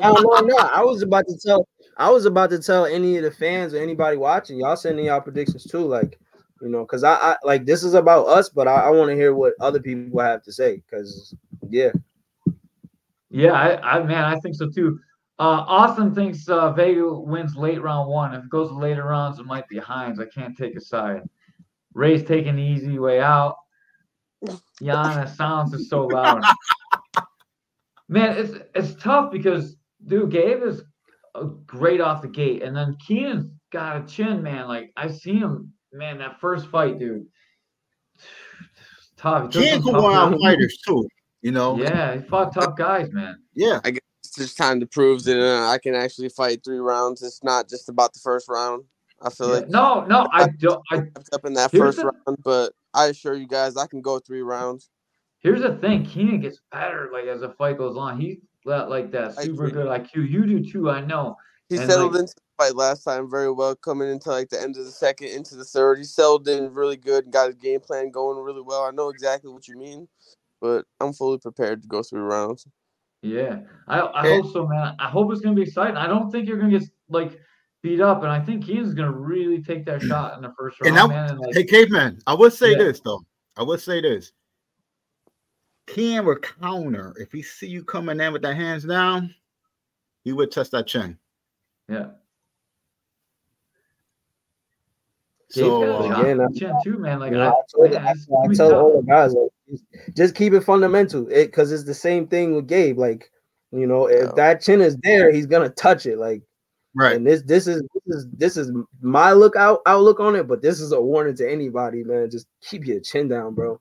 S5: no, no. I was about to tell. I was about to tell any of the fans or anybody watching. Y'all sending y'all predictions too, like you know, because I, I like this is about us, but I, I want to hear what other people have to say. Because yeah,
S4: yeah, I, I man, I think so too. Uh, Austin thinks uh, Vega wins late round one. If it goes to later rounds, it might be Hinds. I can't take a side. Ray's taking the easy way out. Yana sounds is so loud. Man, it's it's tough because dude, Gabe is uh, great off the gate, and then Keenan's got a chin, man. Like I see him, man. That first fight, dude. Tough. He took
S1: Kean
S4: some
S1: can
S4: tough
S1: wear out fighters too. You know.
S4: Yeah, he fought tough guys, man.
S1: Yeah.
S6: I guess it's just time to prove that uh, I can actually fight three rounds. It's not just about the first round. I feel
S4: Yeah.
S6: like
S4: No, no, I don't. I
S6: up in that first
S4: the-
S6: round, but I assure you guys, I can go three rounds.
S4: here's the thing. Keenan gets better like as the fight goes on. He's got like that super good IQ. You do too. I know.
S6: He
S4: And,
S6: settled
S4: like-
S6: into the fight last time very well, coming into like the end of the second, into the third. He settled in really good and got his game plan going really well. I know exactly what you mean, but I'm fully prepared to go through rounds.
S4: Yeah, I, I
S1: Yeah.
S4: hope so, man. I hope it's gonna be exciting. I don't think you're gonna get like beat up, and I think he's gonna really take that shot in the first round,
S1: And now-
S4: man. And like,
S1: Hey, caveman, I would say
S4: Yeah.
S1: this though. I would say this. Ken will counter if he see you coming in with the hands down. He would test that chin.
S4: yeah,
S1: So
S4: Gabe's got a
S1: uh,
S5: again,
S4: in
S5: I-
S4: chin too, man. Like,
S5: You
S4: I,
S5: I told,
S4: man,
S5: I,
S4: it's
S5: I tell all the guys like just, just keep it fundamental. It because it's the same thing with Gabe. Like, you know, if
S6: Yeah.
S5: that chin is there, he's gonna touch it. Like,
S1: right.
S5: and this this is this is this is my look out outlook on it, but this is a warning to anybody, man. Just keep your chin down, bro.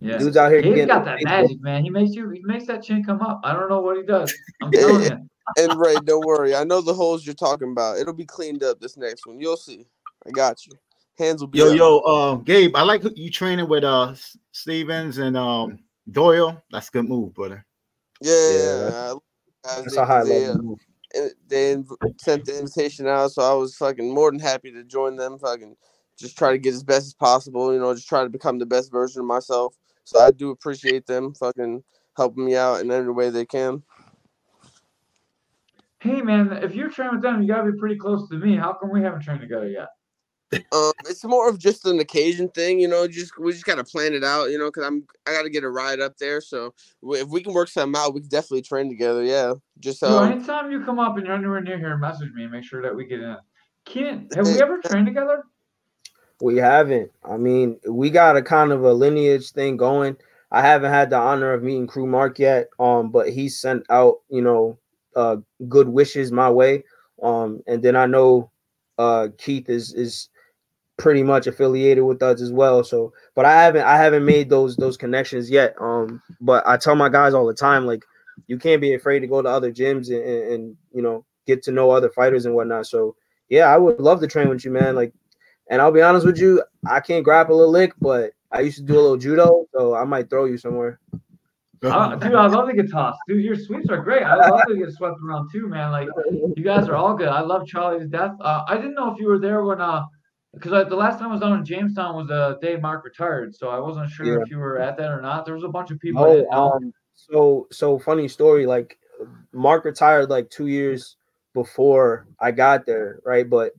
S4: Yeah,
S5: Dudes out here He's
S4: got that magic, man. He makes you, he makes that chin come up. I don't know what he does. I'm telling you.
S6: And Ray, don't worry. I know the holes you're talking about. It'll be cleaned up this next one. You'll see. I got you. Hands will be
S1: Yo,
S6: up.
S1: yo, uh, Gabe, I like you training with uh Stevens and um Doyle. That's a good move, brother.
S6: Yeah,
S5: Yeah.
S6: yeah. yeah.
S5: That's a high level. move.
S6: They inv- sent the invitation out, so I was fucking more than happy to join them. Fucking just try to get as best as possible, you know, just try to become the best version of myself. So I do appreciate them fucking helping me out in every way they can.
S4: Hey, man, if you're training with them, you gotta be pretty close to me. How come we haven't trained together yet?
S6: Um, it's more of just an occasion thing, you know. Just we just gotta plan it out, you know, because I'm I gotta get a ride up there. So if we can work something out, we can definitely train together. Yeah, just
S4: So
S6: um,
S4: anytime you come up and you're anywhere near here, message me and make sure that we get in. Keenan, have we ever trained together?
S5: We haven't. I mean, we got a kind of a lineage thing going. I haven't had the honor of meeting Kru Mark yet, um, but he sent out, you know, uh, good wishes my way. Um, and then I know uh, Keith is is pretty much affiliated with us as well. So, but I haven't I haven't made those those connections yet. Um, but I tell my guys all the time, like, you can't be afraid to go to other gyms and, and, and you know get to know other fighters and whatnot. So, yeah, I would love to train with you, man. Like. And I'll be honest with you, I can't grapple a little lick, but I used to do a little judo, so I might throw you somewhere.
S4: Uh, dude, I love to get tossed. Dude, your sweeps are great. I love to get swept around too, man. Like you guys are all good. I love Charlie's death. Uh, I didn't know if you were there when uh because the last time I was down in Jamestown was the day Mark retired, so I wasn't sure
S5: Yeah.
S4: if you were at that or not. There was a bunch of people.
S5: No, um, so so funny story. Like Mark retired like two years before I got there, right? But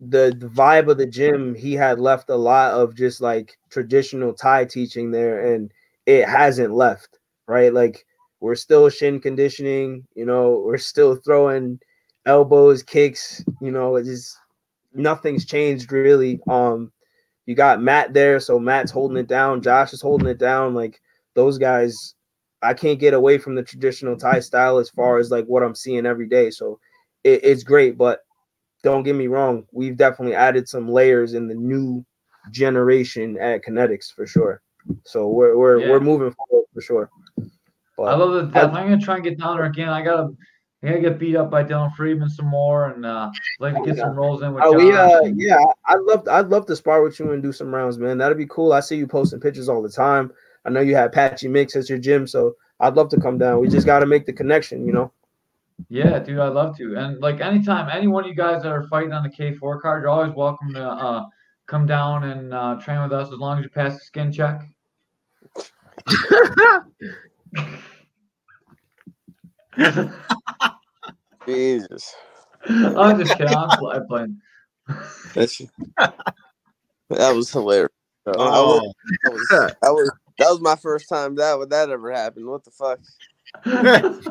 S5: the, the vibe of the gym, he had left a lot of just like traditional Thai teaching there, and it hasn't left, right? Like we're still shin conditioning, you know, we're still throwing elbows, kicks, you know, it's just nothing's changed really. Um, you got Matt there, so Matt's holding it down, Josh is holding it down, like those guys I can't get away from the traditional Thai style as far as like what I'm seeing every day. So it, it's great, but don't get me wrong, we've definitely added some layers in the new generation at Kinetics for sure. So we're we're
S4: Yeah.
S5: we're moving forward for sure. But
S4: I love the. I'm gonna try and get down there again. I gotta I gotta get beat up by Dylan Friedman some more and uh like to get some rolls in with
S5: Oh, we uh yeah, I'd love I'd love to spar with you and do some rounds, man. That'd be cool. I see you posting pictures all the time. I know you have Patchy Mix at your gym, so I'd love to come down. We just got to make the connection, you know.
S4: Yeah, dude, I'd love to. And like anytime, any one of you guys that are fighting on the K4 card, you're always welcome to uh, come down and uh, train with us as long as you pass the skin check.
S6: Jesus,
S4: I'm just kidding. I'm fly playing.
S6: that's that was hilarious. bro. I
S1: Oh,
S6: was- that was that was that was my first time that would that ever happened. What the fuck?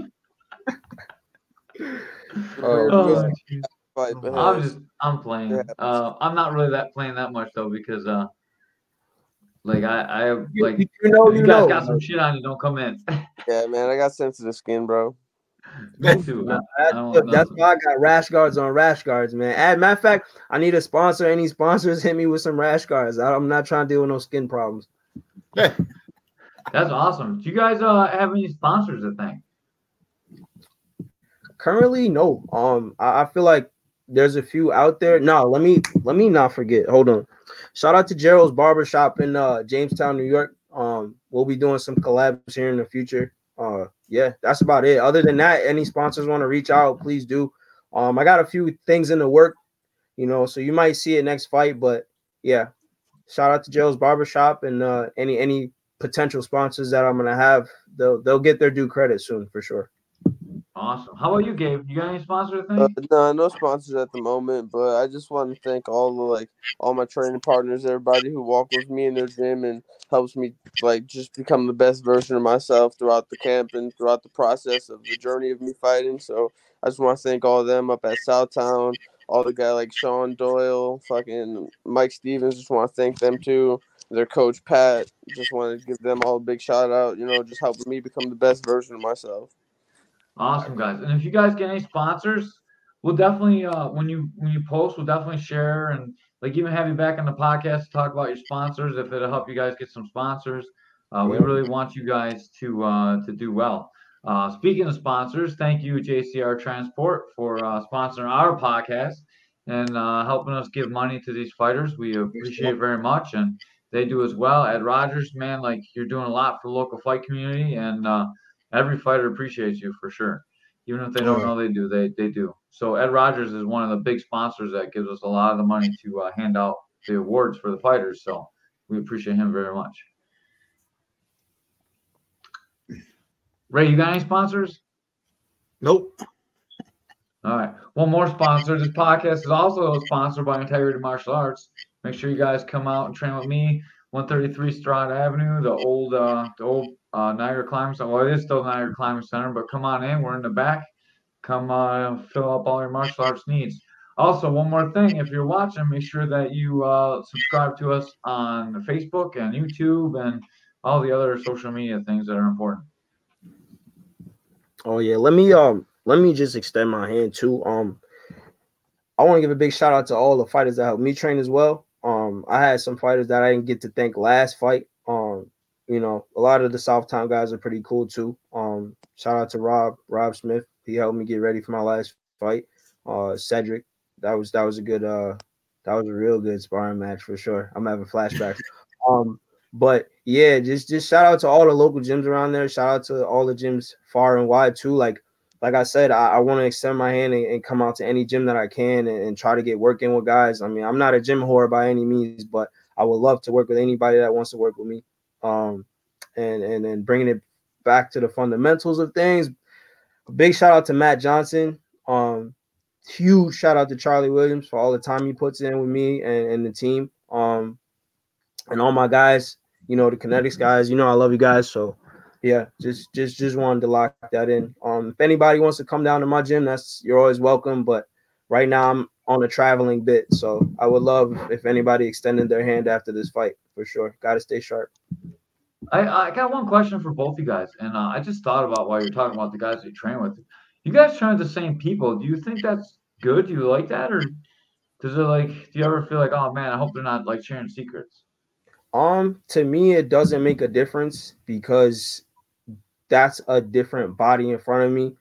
S5: Oh,
S4: Oh, geez. I'm just I'm playing. Uh, I'm not really that playing that much though because uh, like I I like
S5: you, you know,
S4: if
S5: you
S4: you guys
S5: know.
S4: got some shit on you, don't come in.
S6: yeah, man, I got sensitive skin, bro.
S4: Me too. I- I
S5: That's, that's why I got rash guards on rash guards, man. And matter of fact, I need a sponsor. Any sponsors hit me with some rash guards. I- I'm not trying to deal with no skin problems.
S4: That's awesome. Do you guys uh have any sponsors? I think.
S5: Currently, no. Um, I, I feel like there's a few out there. No, let me let me not forget. Hold on. Shout out to Gerald's Barbershop in uh, Jamestown, New York. Um, we'll be doing some collabs here in the future. Uh, yeah, that's about it. Other than that, any sponsors want to reach out, please do. Um, I got a few things in the work, you know, so you might see it next fight. But yeah, shout out to Gerald's Barbershop and uh, any any potential sponsors that I'm gonna have. They'll they'll get their due credit soon for sure.
S4: Awesome. How about you, Gabe? You got any sponsor
S6: Uh,
S4: thing?
S6: no, no sponsors at the moment, but I just want to thank all the like all my training partners, everybody who walked with me in their gym and helps me like just become the best version of myself throughout the camp and throughout the process of the journey of me fighting. So I just want to thank all of them up at Southtown, all the guy like Sean Doyle, fucking Mike Stevens. Just want to thank them too. Their coach Pat. Just want to give them all a big shout out. You know, just helping me become the best version of myself.
S4: Awesome, guys. And if you guys get any sponsors, we'll definitely uh when you when you post, we'll definitely share and like even have you back on the podcast to talk about your sponsors if it'll help you guys get some sponsors. Uh, we really want you guys to uh to do well. Uh, speaking of sponsors, thank you JCR Transport for uh, sponsoring our podcast and uh, helping us give money to these fighters. We appreciate very much, and they do as well. Ed Rogers, man, like you're doing a lot for the local fight community, and uh, every fighter appreciates you for sure. Even if they don't know they do, they they do. So Ed Rogers is one of the big sponsors that gives us a lot of the money to uh, hand out the awards for the fighters. So we appreciate him very much. Ray, you got any sponsors?
S1: Nope.
S4: All right. One more sponsor. This podcast is also sponsored by Integrity Martial Arts. Make sure you guys come out and train with me. 133 Stroud Avenue, the old uh the old uh Niagara Climbing Center. Well, it is still Niagara Climbing Center, but come on in. We're in the back. Come uh fill up all your martial arts needs. Also, one more thing, if you're watching, make sure that you uh subscribe to us on Facebook and YouTube and all the other social media things that are important.
S5: Oh yeah, let me um let me just extend my hand too. Um I want to give a big shout out to all the fighters that helped me train as well. Um I had some fighters that I didn't get to thank last fight. You know, a lot of the Southtown guys are pretty cool too. Um shout out to Rob, Rob Smith. He helped me get ready for my last fight. Uh Cedric, that was that was a good uh that was a real good sparring match for sure. I'm having flashbacks. um but yeah, just just shout out to all the local gyms around there. Shout out to all the gyms far and wide too. Like like I said, I, I want to extend my hand and, and come out to any gym that I can and, and try to get working with guys. I mean, I'm not a gym whore by any means, but I would love to work with anybody that wants to work with me. Um, and and then bringing it back to the fundamentals of things. A big shout out to Matt Johnson. Um, huge shout out to Charlie Williams for all the time he puts in with me and, and the team. Um, and all my guys, you know, the Kinetics guys, you know, I love you guys. So yeah, just just just wanted to lock that in. Um, if anybody wants to come down to my gym, that's you're always welcome. But right now I'm on a traveling bit, so I would love if anybody extended their hand after this fight for sure. Got to stay sharp.
S4: I, I got one question for both you guys, and uh, I just thought about while you're talking about the guys you train with. You guys train with the same people. Do you think that's good? Do you like that, or does it like? Do you ever feel like, oh man, I hope they're not like sharing secrets?
S5: Um, to me, it doesn't make a difference because that's a different body in front of me.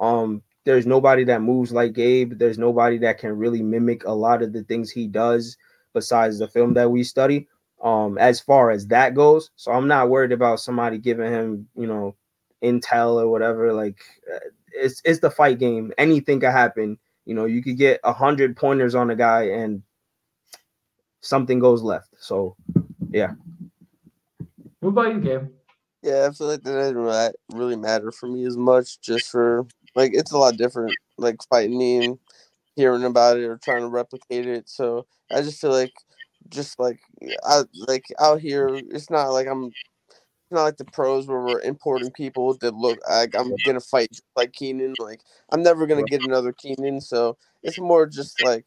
S5: Um, there's nobody that moves like Gabe. There's nobody that can really mimic a lot of the things he does besides the film that we study. Um, as far as that goes, so I'm not worried about somebody giving him, you know, intel or whatever. Like, uh, it's it's the fight game. Anything could happen. You know, you could get a hundred pointers on a guy and something goes left. So yeah.
S4: What about you, Gabe?
S6: Yeah, I feel like that doesn't really, really matter for me as much. Just for like, it's a lot different. Like fighting me and hearing about it or trying to replicate it. So I just feel like, just like I like out here, it's not like I'm. It's not like the pros where we're importing people that look like I'm gonna fight like Keenan. Like I'm never gonna get another Keenan. So it's more just like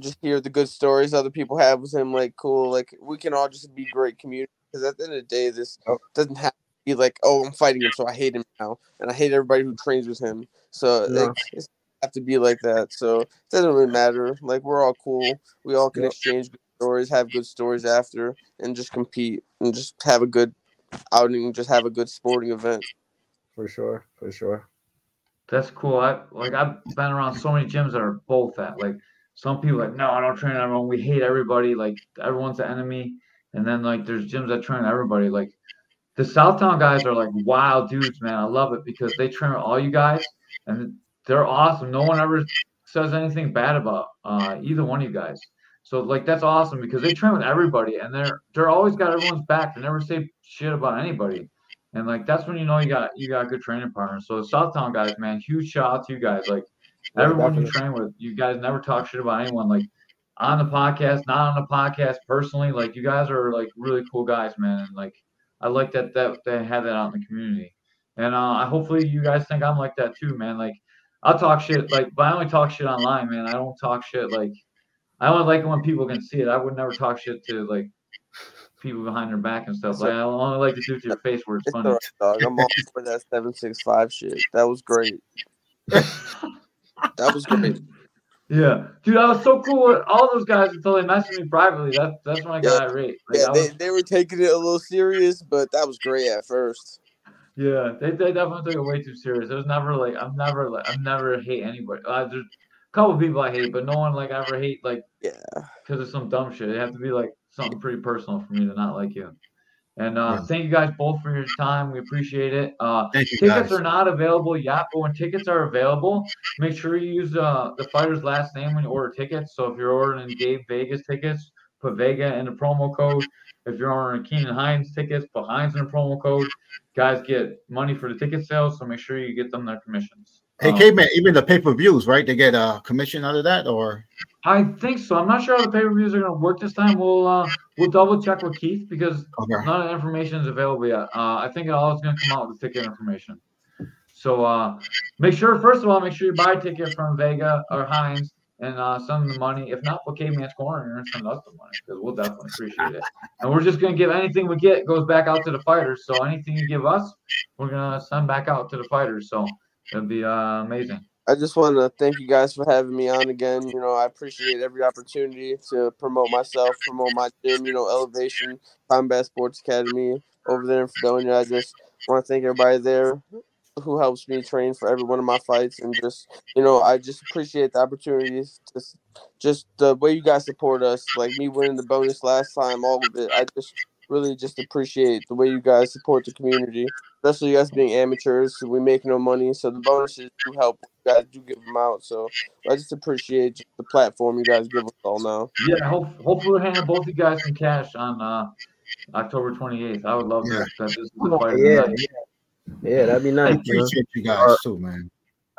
S6: just hear the good stories other people have with him. Like cool, like we can all just be great community. Because at the end of the day, this
S5: Oh.
S6: doesn't have to be like, oh, I'm fighting him, so I hate him now, and I hate everybody who trains with him. So
S5: No.
S6: like, it's have to be like that. So it doesn't really matter. Like we're all cool. We all can
S5: Yep.
S6: exchange good stories, have good stories after, and just compete and just have a good outing. Just have a good sporting event.
S5: for sure, for sure.
S4: That's cool. I like I've been around so many gyms that are both that. like some people like no, I don't train everyone. We hate everybody. Like everyone's the enemy. And then like there's gyms that train everybody. Like the Southtown guys are like wild dudes, man. I love it because they train all you guys and they're awesome. No one ever says anything bad about uh, either one of you guys. So like that's awesome because they train with everybody and they're they're always got everyone's back. They never say shit about anybody. And like that's when you know you got you got a good training partner. So the Southtown guys, man, huge shout out to you guys. Like everyone you train with, you guys never talk shit about anyone. Like on the podcast, not on the podcast, personally, like you guys are like really cool guys, man. And like I like that that they had that out in the community. And uh I hopefully you guys think I'm like that too, man. Like I'll talk shit like but I only talk shit online, man. I don't talk shit like I only like it when people can see it. I would never talk shit to like people behind their back and stuff. Like I only like to do it to your face where it's
S6: It's
S4: funny.
S6: right, dog. I'm all for that seven six five shit. That was great. That was great.
S4: Yeah, dude, I was so cool all those guys until they messaged me privately. That's that's when I got irate. Like,
S6: Yeah,
S4: I
S6: they,
S4: was,
S6: they were taking it a little serious, but that was great at first.
S4: yeah, they, they definitely took it way too serious. It was never like I'm never like I'm never hate anybody. Uh, there's a couple people I hate, but no one like I ever hate like
S6: Yeah.
S4: because of some dumb shit. It have to be like something pretty personal for me to not like you. And uh,
S1: Yeah.
S4: thank you guys both for your time. We appreciate it. Uh,
S1: Thank you
S4: tickets
S1: guys.
S4: are not available yet, but when tickets are available, make sure you use uh, the fighter's last name when you order tickets. So if you're ordering Gabe Vega's tickets, put Vega in the promo code. If you're ordering Keenan Hinds tickets, put Hinds in the promo code. Guys get money for the ticket sales, so make sure you get them their commissions.
S1: Hey,
S4: Um,
S1: Caveman, even the pay per views, right? They get a commission out of that, or
S4: I think so. I'm not sure how the pay per views are going to work this time. We'll uh, we'll double check with Keith because
S1: okay.
S4: none of the information is available yet. Uh, I think it all is going to come out with the ticket information. So uh, make sure, first of all, make sure you buy a ticket from Vega or Hinds and uh, send them the money. If not, put Caveman's Corner and send us the money because we'll definitely appreciate it. And we're just going to give anything we get goes back out to the fighters. So anything you give us, we're going to send back out to the fighters. So it'll be uh, amazing.
S6: I just want to thank you guys for having me on again. You know, I appreciate every opportunity to promote myself, promote my gym, you know, Elevation Combat Sports Academy over there in Fredonia. I just want to thank everybody there who helps me train for every one of my fights and just, you know, I just appreciate the opportunities. Just, just the way you guys support us, like me winning the bonus last time, all of it. I just really just appreciate the way you guys support the community especially you guys being amateurs, so we make no money. So the bonuses do help. You guys do give them out. So I just appreciate the platform you guys give us all now.
S4: Yeah, hope, hopefully we're handing both you guys some cash on uh, October 28th. I would love
S1: Yeah.
S4: that. that this is
S5: Oh,
S4: fight
S5: yeah, yeah, yeah, that'd be
S1: I
S5: nice. man.
S1: appreciate you guys too, man.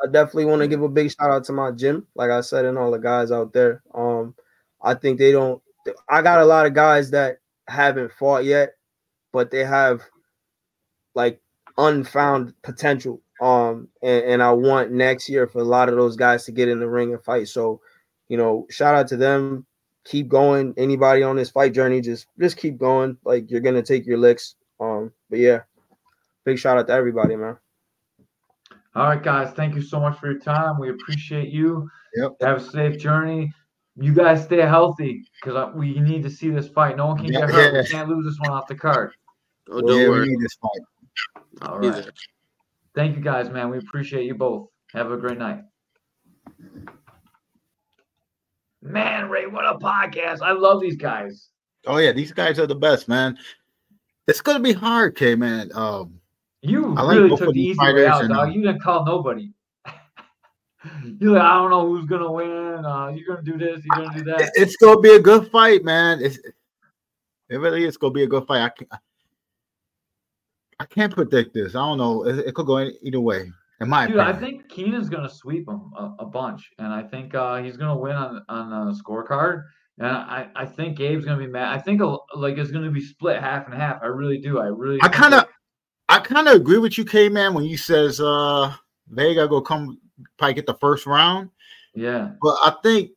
S5: I definitely want to give a big shout out to my gym, like I said, and all the guys out there. Um, I think they don't. I got a lot of guys that haven't fought yet, but they have like unfound potential. Um, and, and I want next year for a lot of those guys to get in the ring and fight. So, you know, shout out to them. Keep going. Anybody on this fight journey, just just keep going. Like you're gonna take your licks. Um, but yeah, big shout out to everybody, man.
S4: All right, guys. Thank you so much for your time. We appreciate you.
S1: Yep.
S4: Have a safe journey. You guys stay healthy because we need to see this fight. No one can
S1: Yeah,
S4: get hurt.
S1: yeah.
S4: We can't lose this one off the card.
S6: Oh, don't
S1: we
S6: worry.
S1: need this fight.
S4: All
S6: Either.
S4: Thank you, guys, man. We appreciate you both. Have a great night. Man, Ray, what a podcast. I love these guys.
S1: Oh yeah, these guys are the best, man. It's gonna be hard, K man. Um,
S4: You
S1: I
S4: really
S1: both
S4: took the
S1: these
S4: easy way out,
S1: and,
S4: dog. You didn't call nobody. You're like, I don't know who's gonna win. Uh, you're gonna do this. You're gonna do that.
S1: it's gonna be a good fight, man. It's it really is gonna be a good fight. I can't, I can't predict this. I don't know. It, it could go any- either way. In my
S4: Dude, I think Keenan's gonna sweep him a, a bunch, and I think uh, he's gonna win on on the scorecard. And I, I think Gabe's gonna be mad. I think a, like it's gonna be split half and half. I really do. I really.
S1: I kind of, I kind of agree with you, K man, when you says uh Vega go come probably get the first round,
S4: Yeah.
S1: but I think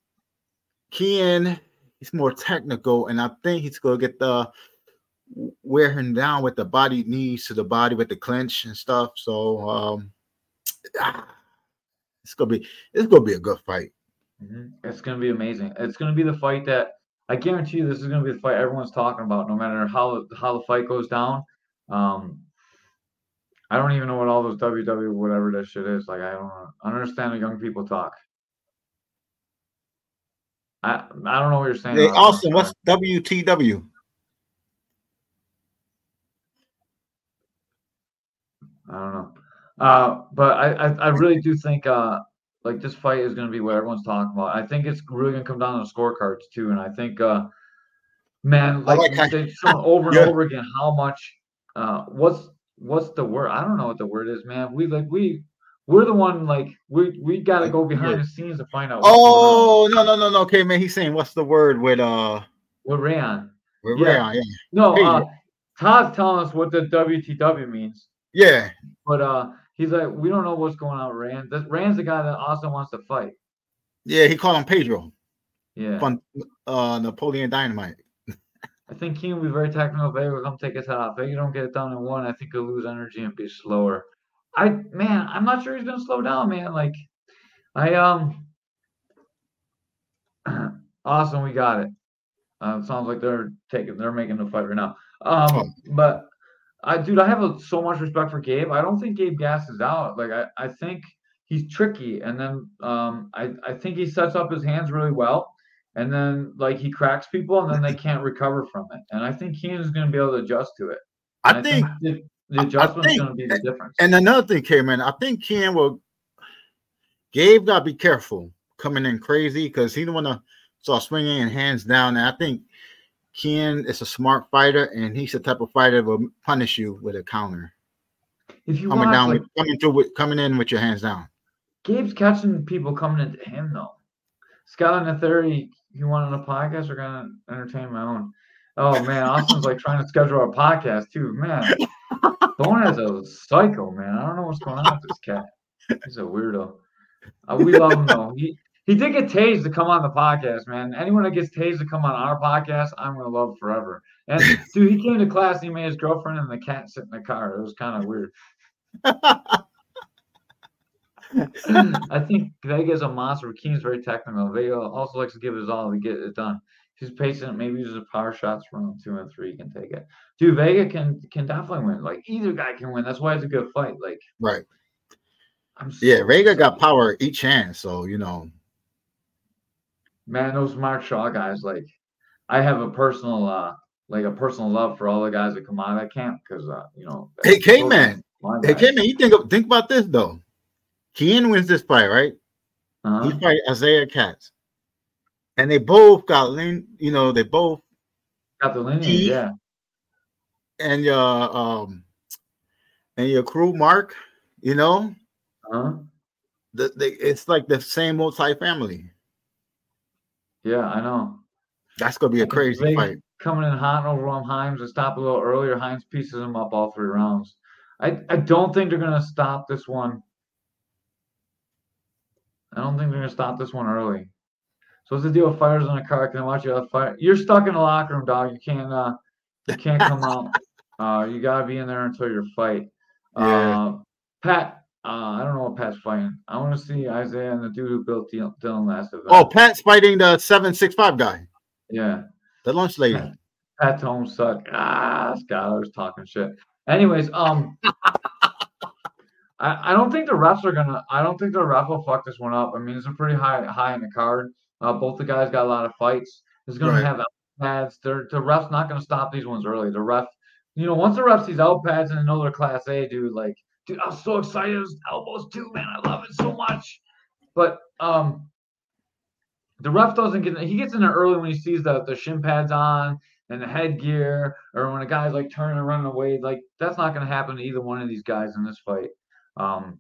S1: Kian he's more technical, and I think he's gonna get the wear him down with the body knees to the body with the clinch and stuff. So um ah, it's gonna be it's gonna be a good fight.
S4: Mhm. It's gonna be amazing. It's gonna be the fight that I guarantee you this is gonna be the fight everyone's talking about, no matter how how the fight goes down. Um, I don't even know what all those WW whatever that shit is. Like I don't, I don't understand the young people talk. I I don't know what you're saying.
S1: Hey,
S4: Austin.
S1: What's WTW?
S4: I don't know. Uh, but I, I, I really do think uh, like this fight is going to be what everyone's talking about. I think it's really going to come down to scorecards too, and I think, uh, man, like,
S1: like how-
S4: shown over and
S1: Yeah.
S4: over again how much. Uh, what's what's the word? I don't know what the word is, man. We like we we're the one like we we got to go behind the scenes to find out. what's going on
S1: Oh no no no no. Okay, man. He's saying what's the word with uh
S4: with Rayon.
S1: with
S4: Yeah.
S1: Rayon, yeah.
S4: No,
S1: Hey,
S4: uh, Todd's telling us what the WTW means.
S1: Yeah.
S4: But uh, he's like, we don't know what's going on with Rand. This, Rand's the guy that Austin wants to fight.
S1: Yeah, he called him Pedro
S4: Yeah.
S1: from uh Napoleon Dynamite.
S4: I think Keen will be very technical. Vega will come take his head off. Vega don't get it done in one. I think he'll lose energy and be slower. I man, I'm not sure he's gonna slow down, man. Like I um awesome, we got it. Uh, sounds like they're taking they're making the fight right now. Um but I dude, I have a, so much respect for Gabe. I don't think Gabe gasses out. Like I, I think he's tricky and then um I, I think he sets up his hands really well and then like he cracks people and then they can't recover from it. And I think Keenan's gonna be able to adjust to it.
S1: I
S4: And
S1: think
S4: the, the
S1: I- I
S4: adjustment's
S1: think-
S4: gonna be the difference.
S1: and another thing, man, I think Ken will Gabe gotta be careful coming in crazy because he don't wanna start swinging and hands down. And I think Ken is a smart fighter and he's the type of fighter that will punish you with a counter.
S4: if you
S1: Coming
S4: watch,
S1: down
S4: like,
S1: with coming through with coming in with your hands down.
S4: Gabe's catching people coming into him though. Scott and the theory, you want on a podcast or gonna entertain my own? Oh man, Austin's like trying to schedule a podcast too. Man, Bone is a psycho, man. I don't know what's going on with this cat. He's a weirdo. Uh, we love him though. He he did get tased to come on the podcast, man. Anyone that gets tased to come on our podcast, I'm gonna love forever. And dude, he came to class and he made his girlfriend and the cat sit in the car. It was kind of weird. I think Vega's a monster. Keen's very technical. Vega also likes to give his all to get it done. He's patient, maybe uses power shots round two and three, He can take it. Dude, Vega can can definitely win. Like either guy can win. That's why it's a good fight. Like
S1: Right.
S4: I'm
S1: Yeah,
S4: so
S1: Vega got power each hand, so you know.
S4: Man, those Mark Shaw guys, like I have a personal uh like a personal love for all the guys that come out of that camp because uh, you know
S1: Hey, K-Man.
S4: my
S1: Hey. K man, you think of, think about this though. Ken wins this fight, right?
S4: Uh-huh.
S1: He fight Isaiah Katz. And they both got lean, you know, they both
S4: Got the lineage, yeah.
S1: and your um and your Kru Mark, you know,
S4: Uh-huh.
S1: the, they, it's like the same old type family.
S4: Yeah, I know.
S1: That's gonna be a crazy fight.
S4: coming in hot and overwhelm Hinds and stop a little earlier. Hinds pieces him up all three rounds. I, I don't think they're gonna stop this one. I don't think they're gonna stop this one early. So what's the deal with fighters on a car? Can I watch you out fight? You're stuck in the locker room, dog. You can't uh you can't come out. Uh you gotta be in there until your fight.
S1: Yeah.
S4: Uh Pat, uh I don't know what Pat's fighting. I want to see Isaiah and the dude who built Dylan last event.
S1: Oh, Pat's fighting the seven six five guy,
S4: yeah.
S1: the lunch lady.
S4: Pat Tome suck. Ah, Skylar's talking shit. Anyways, um, I, I don't think the refs are gonna. I don't think the ref will fuck this one up. I mean, it's a pretty high high in the card. Uh, both the guys got a lot of fights. It's gonna
S1: Right.
S4: have pads. They're the refs not gonna stop these ones early. The ref, you know, once the ref sees out pads and they're class A, dude. Like, dude, I'm so excited. Those elbows too, man. I love it so much. But um, the ref doesn't get. He gets in there early when he sees the the shin pads on and the headgear, or when a guy's like turning and running away, like that's not going to happen to either one of these guys in this fight. Um,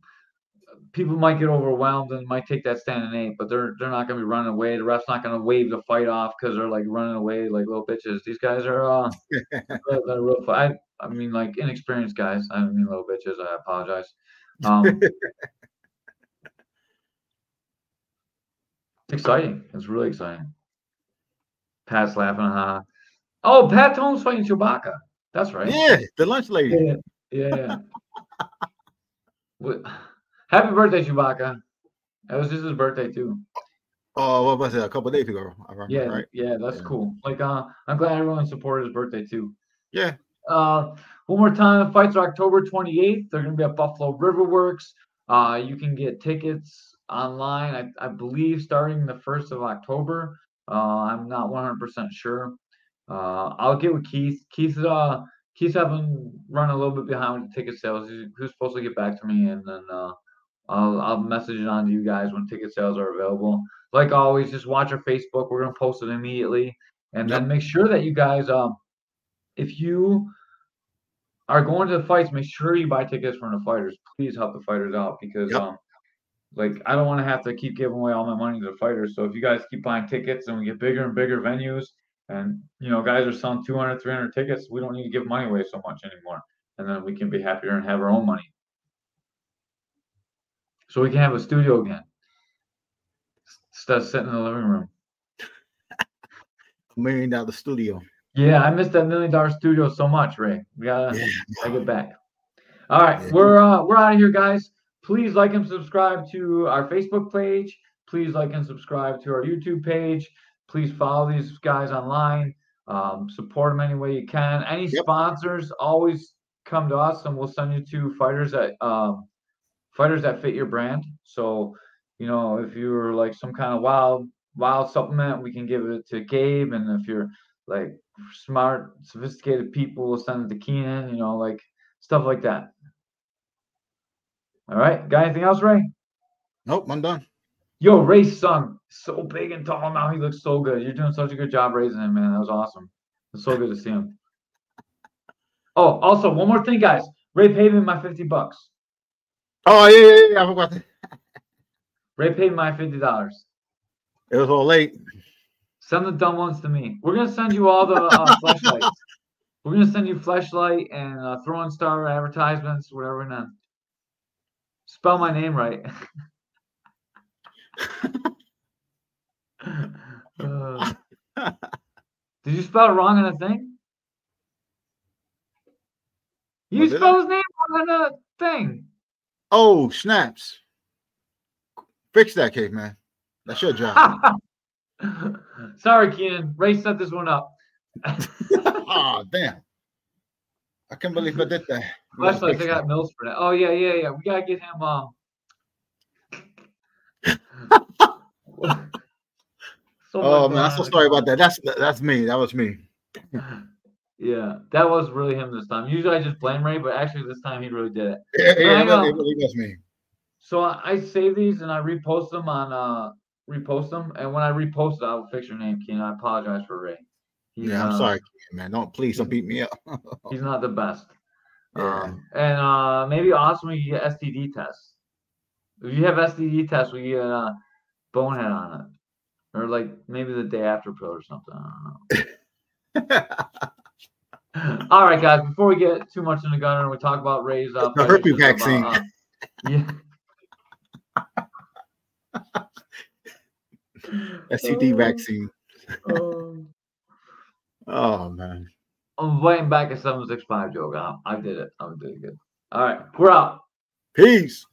S4: people might get overwhelmed and might take that stand and eight, but they're they're not going to be running away. The ref's not going to wave the fight off because they're like running away like little bitches. These guys are uh, they're, they're real. I I mean like inexperienced guys. I don't mean little bitches. I apologize. Um, it's exciting. It's really exciting. Pat's laughing. Huh? Oh, Pat Tone's fighting Chewbacca. That's right.
S1: Yeah, the lunch lady.
S4: Yeah, yeah. Happy birthday, Chewbacca. That was just his birthday too.
S1: Oh, what was it? A couple days ago. Remember,
S4: Yeah,
S1: right?
S4: yeah, that's
S1: Yeah.
S4: cool. Like, uh, I'm glad everyone supported his birthday too.
S1: Yeah.
S4: Uh, one more time, the fights are October 28th. They're going to be at Buffalo River Works. Uh, you can get tickets online, I, I believe, starting the 1st of October. Uh, I'm not 100% sure. Uh, I'll get with Keith. Keith, uh, Keith's having run a little bit behind with ticket sales. He's, he was supposed to get back to me, and then uh, I'll, I'll message it on to you guys when ticket sales are available. Like always, just watch our Facebook. We're gonna post it immediately, and then make sure that you guys, um, if you are going to the fights, make sure you buy tickets from the fighters. Please help the fighters out because,
S1: Yep.
S4: um, like I don't want to have to keep giving away all my money to the fighters. So if you guys keep buying tickets and we get bigger and bigger venues, and you know guys are selling 200, 300 tickets, we don't need to give money away so much anymore, and then we can be happier and have our own money. So we can have a studio again. Instead of sitting in the living room.
S1: Million dollar studio.
S4: Yeah, I missed that million dollar studio so much, Ray. We gotta,
S1: Yeah.
S4: get back. All right,
S1: Yeah.
S4: we're uh, we're out of here, guys. Please like and subscribe to our Facebook page. Please like and subscribe to our YouTube page. Please follow these guys online. Um, support them any way you can. Any
S1: Yep.
S4: sponsors, always come to us, and we'll send you to fighters that um, fighters that fit your brand. So, you know, if you're like some kind of wild wild supplement, we can give it to Gabe, and if you're like smart, sophisticated people, we'll send it to Keenan. You know, like stuff like that. All right, got anything else, Ray?
S1: Nope, I'm done.
S4: Yo, Ray's son, so big and tall now. He looks so good. You're doing such a good job raising him, man. That was awesome. It's so good to see him. Oh, also one more thing, guys. Ray paid me my fifty bucks.
S1: Oh yeah, yeah, yeah. I forgot.
S4: Ray paid my fifty dollars.
S1: It was all late.
S4: Send the dumb ones to me. We're gonna send you all the uh, flashlights. We're gonna send you flashlight and uh, throwing star advertisements, whatever. And then spell my name right. Uh, did you spell it wrong on the thing? You spelled his name wrong on the thing.
S1: Oh, snaps. Fix that cake, man. That's your job.
S4: Sorry, Keenan. Ray set this one up.
S1: oh, damn. I can't believe I did that.
S4: Flashlights, I got
S1: that.
S4: Mills for that. Oh yeah, yeah, yeah. We gotta get him. Um. so
S1: Oh man, I'm so sorry about that. That's that's me. That was me.
S4: Yeah, that was really him this time. Usually I just blame Ray, but actually this time he really did it.
S1: Yeah, yeah,
S4: I
S1: it, was- it really was me.
S4: So I, I save these and I repost them on uh repost them, and when I repost it, I'll fix your name, Keenan. I apologize for Ray. He's,
S1: Yeah, I'm
S4: uh,
S1: sorry, man. Don't please don't beat me up.
S4: He's not the best.
S1: Yeah.
S4: Um, and uh, maybe also we get STD tests. If you have STD tests, we get a bonehead on it, or like maybe the day after pill or something. I don't know. All right, guys. Before we get too much in the gunner and we talk about Ray's uh,
S1: The herpes
S4: issues about,
S1: vaccine.
S4: uh, yeah.
S1: STD vaccine.
S4: Um,
S1: Oh man.
S4: I'm waiting back at seven six five joke. I, I did it. I'm doing good. All right, we're out.
S1: Peace.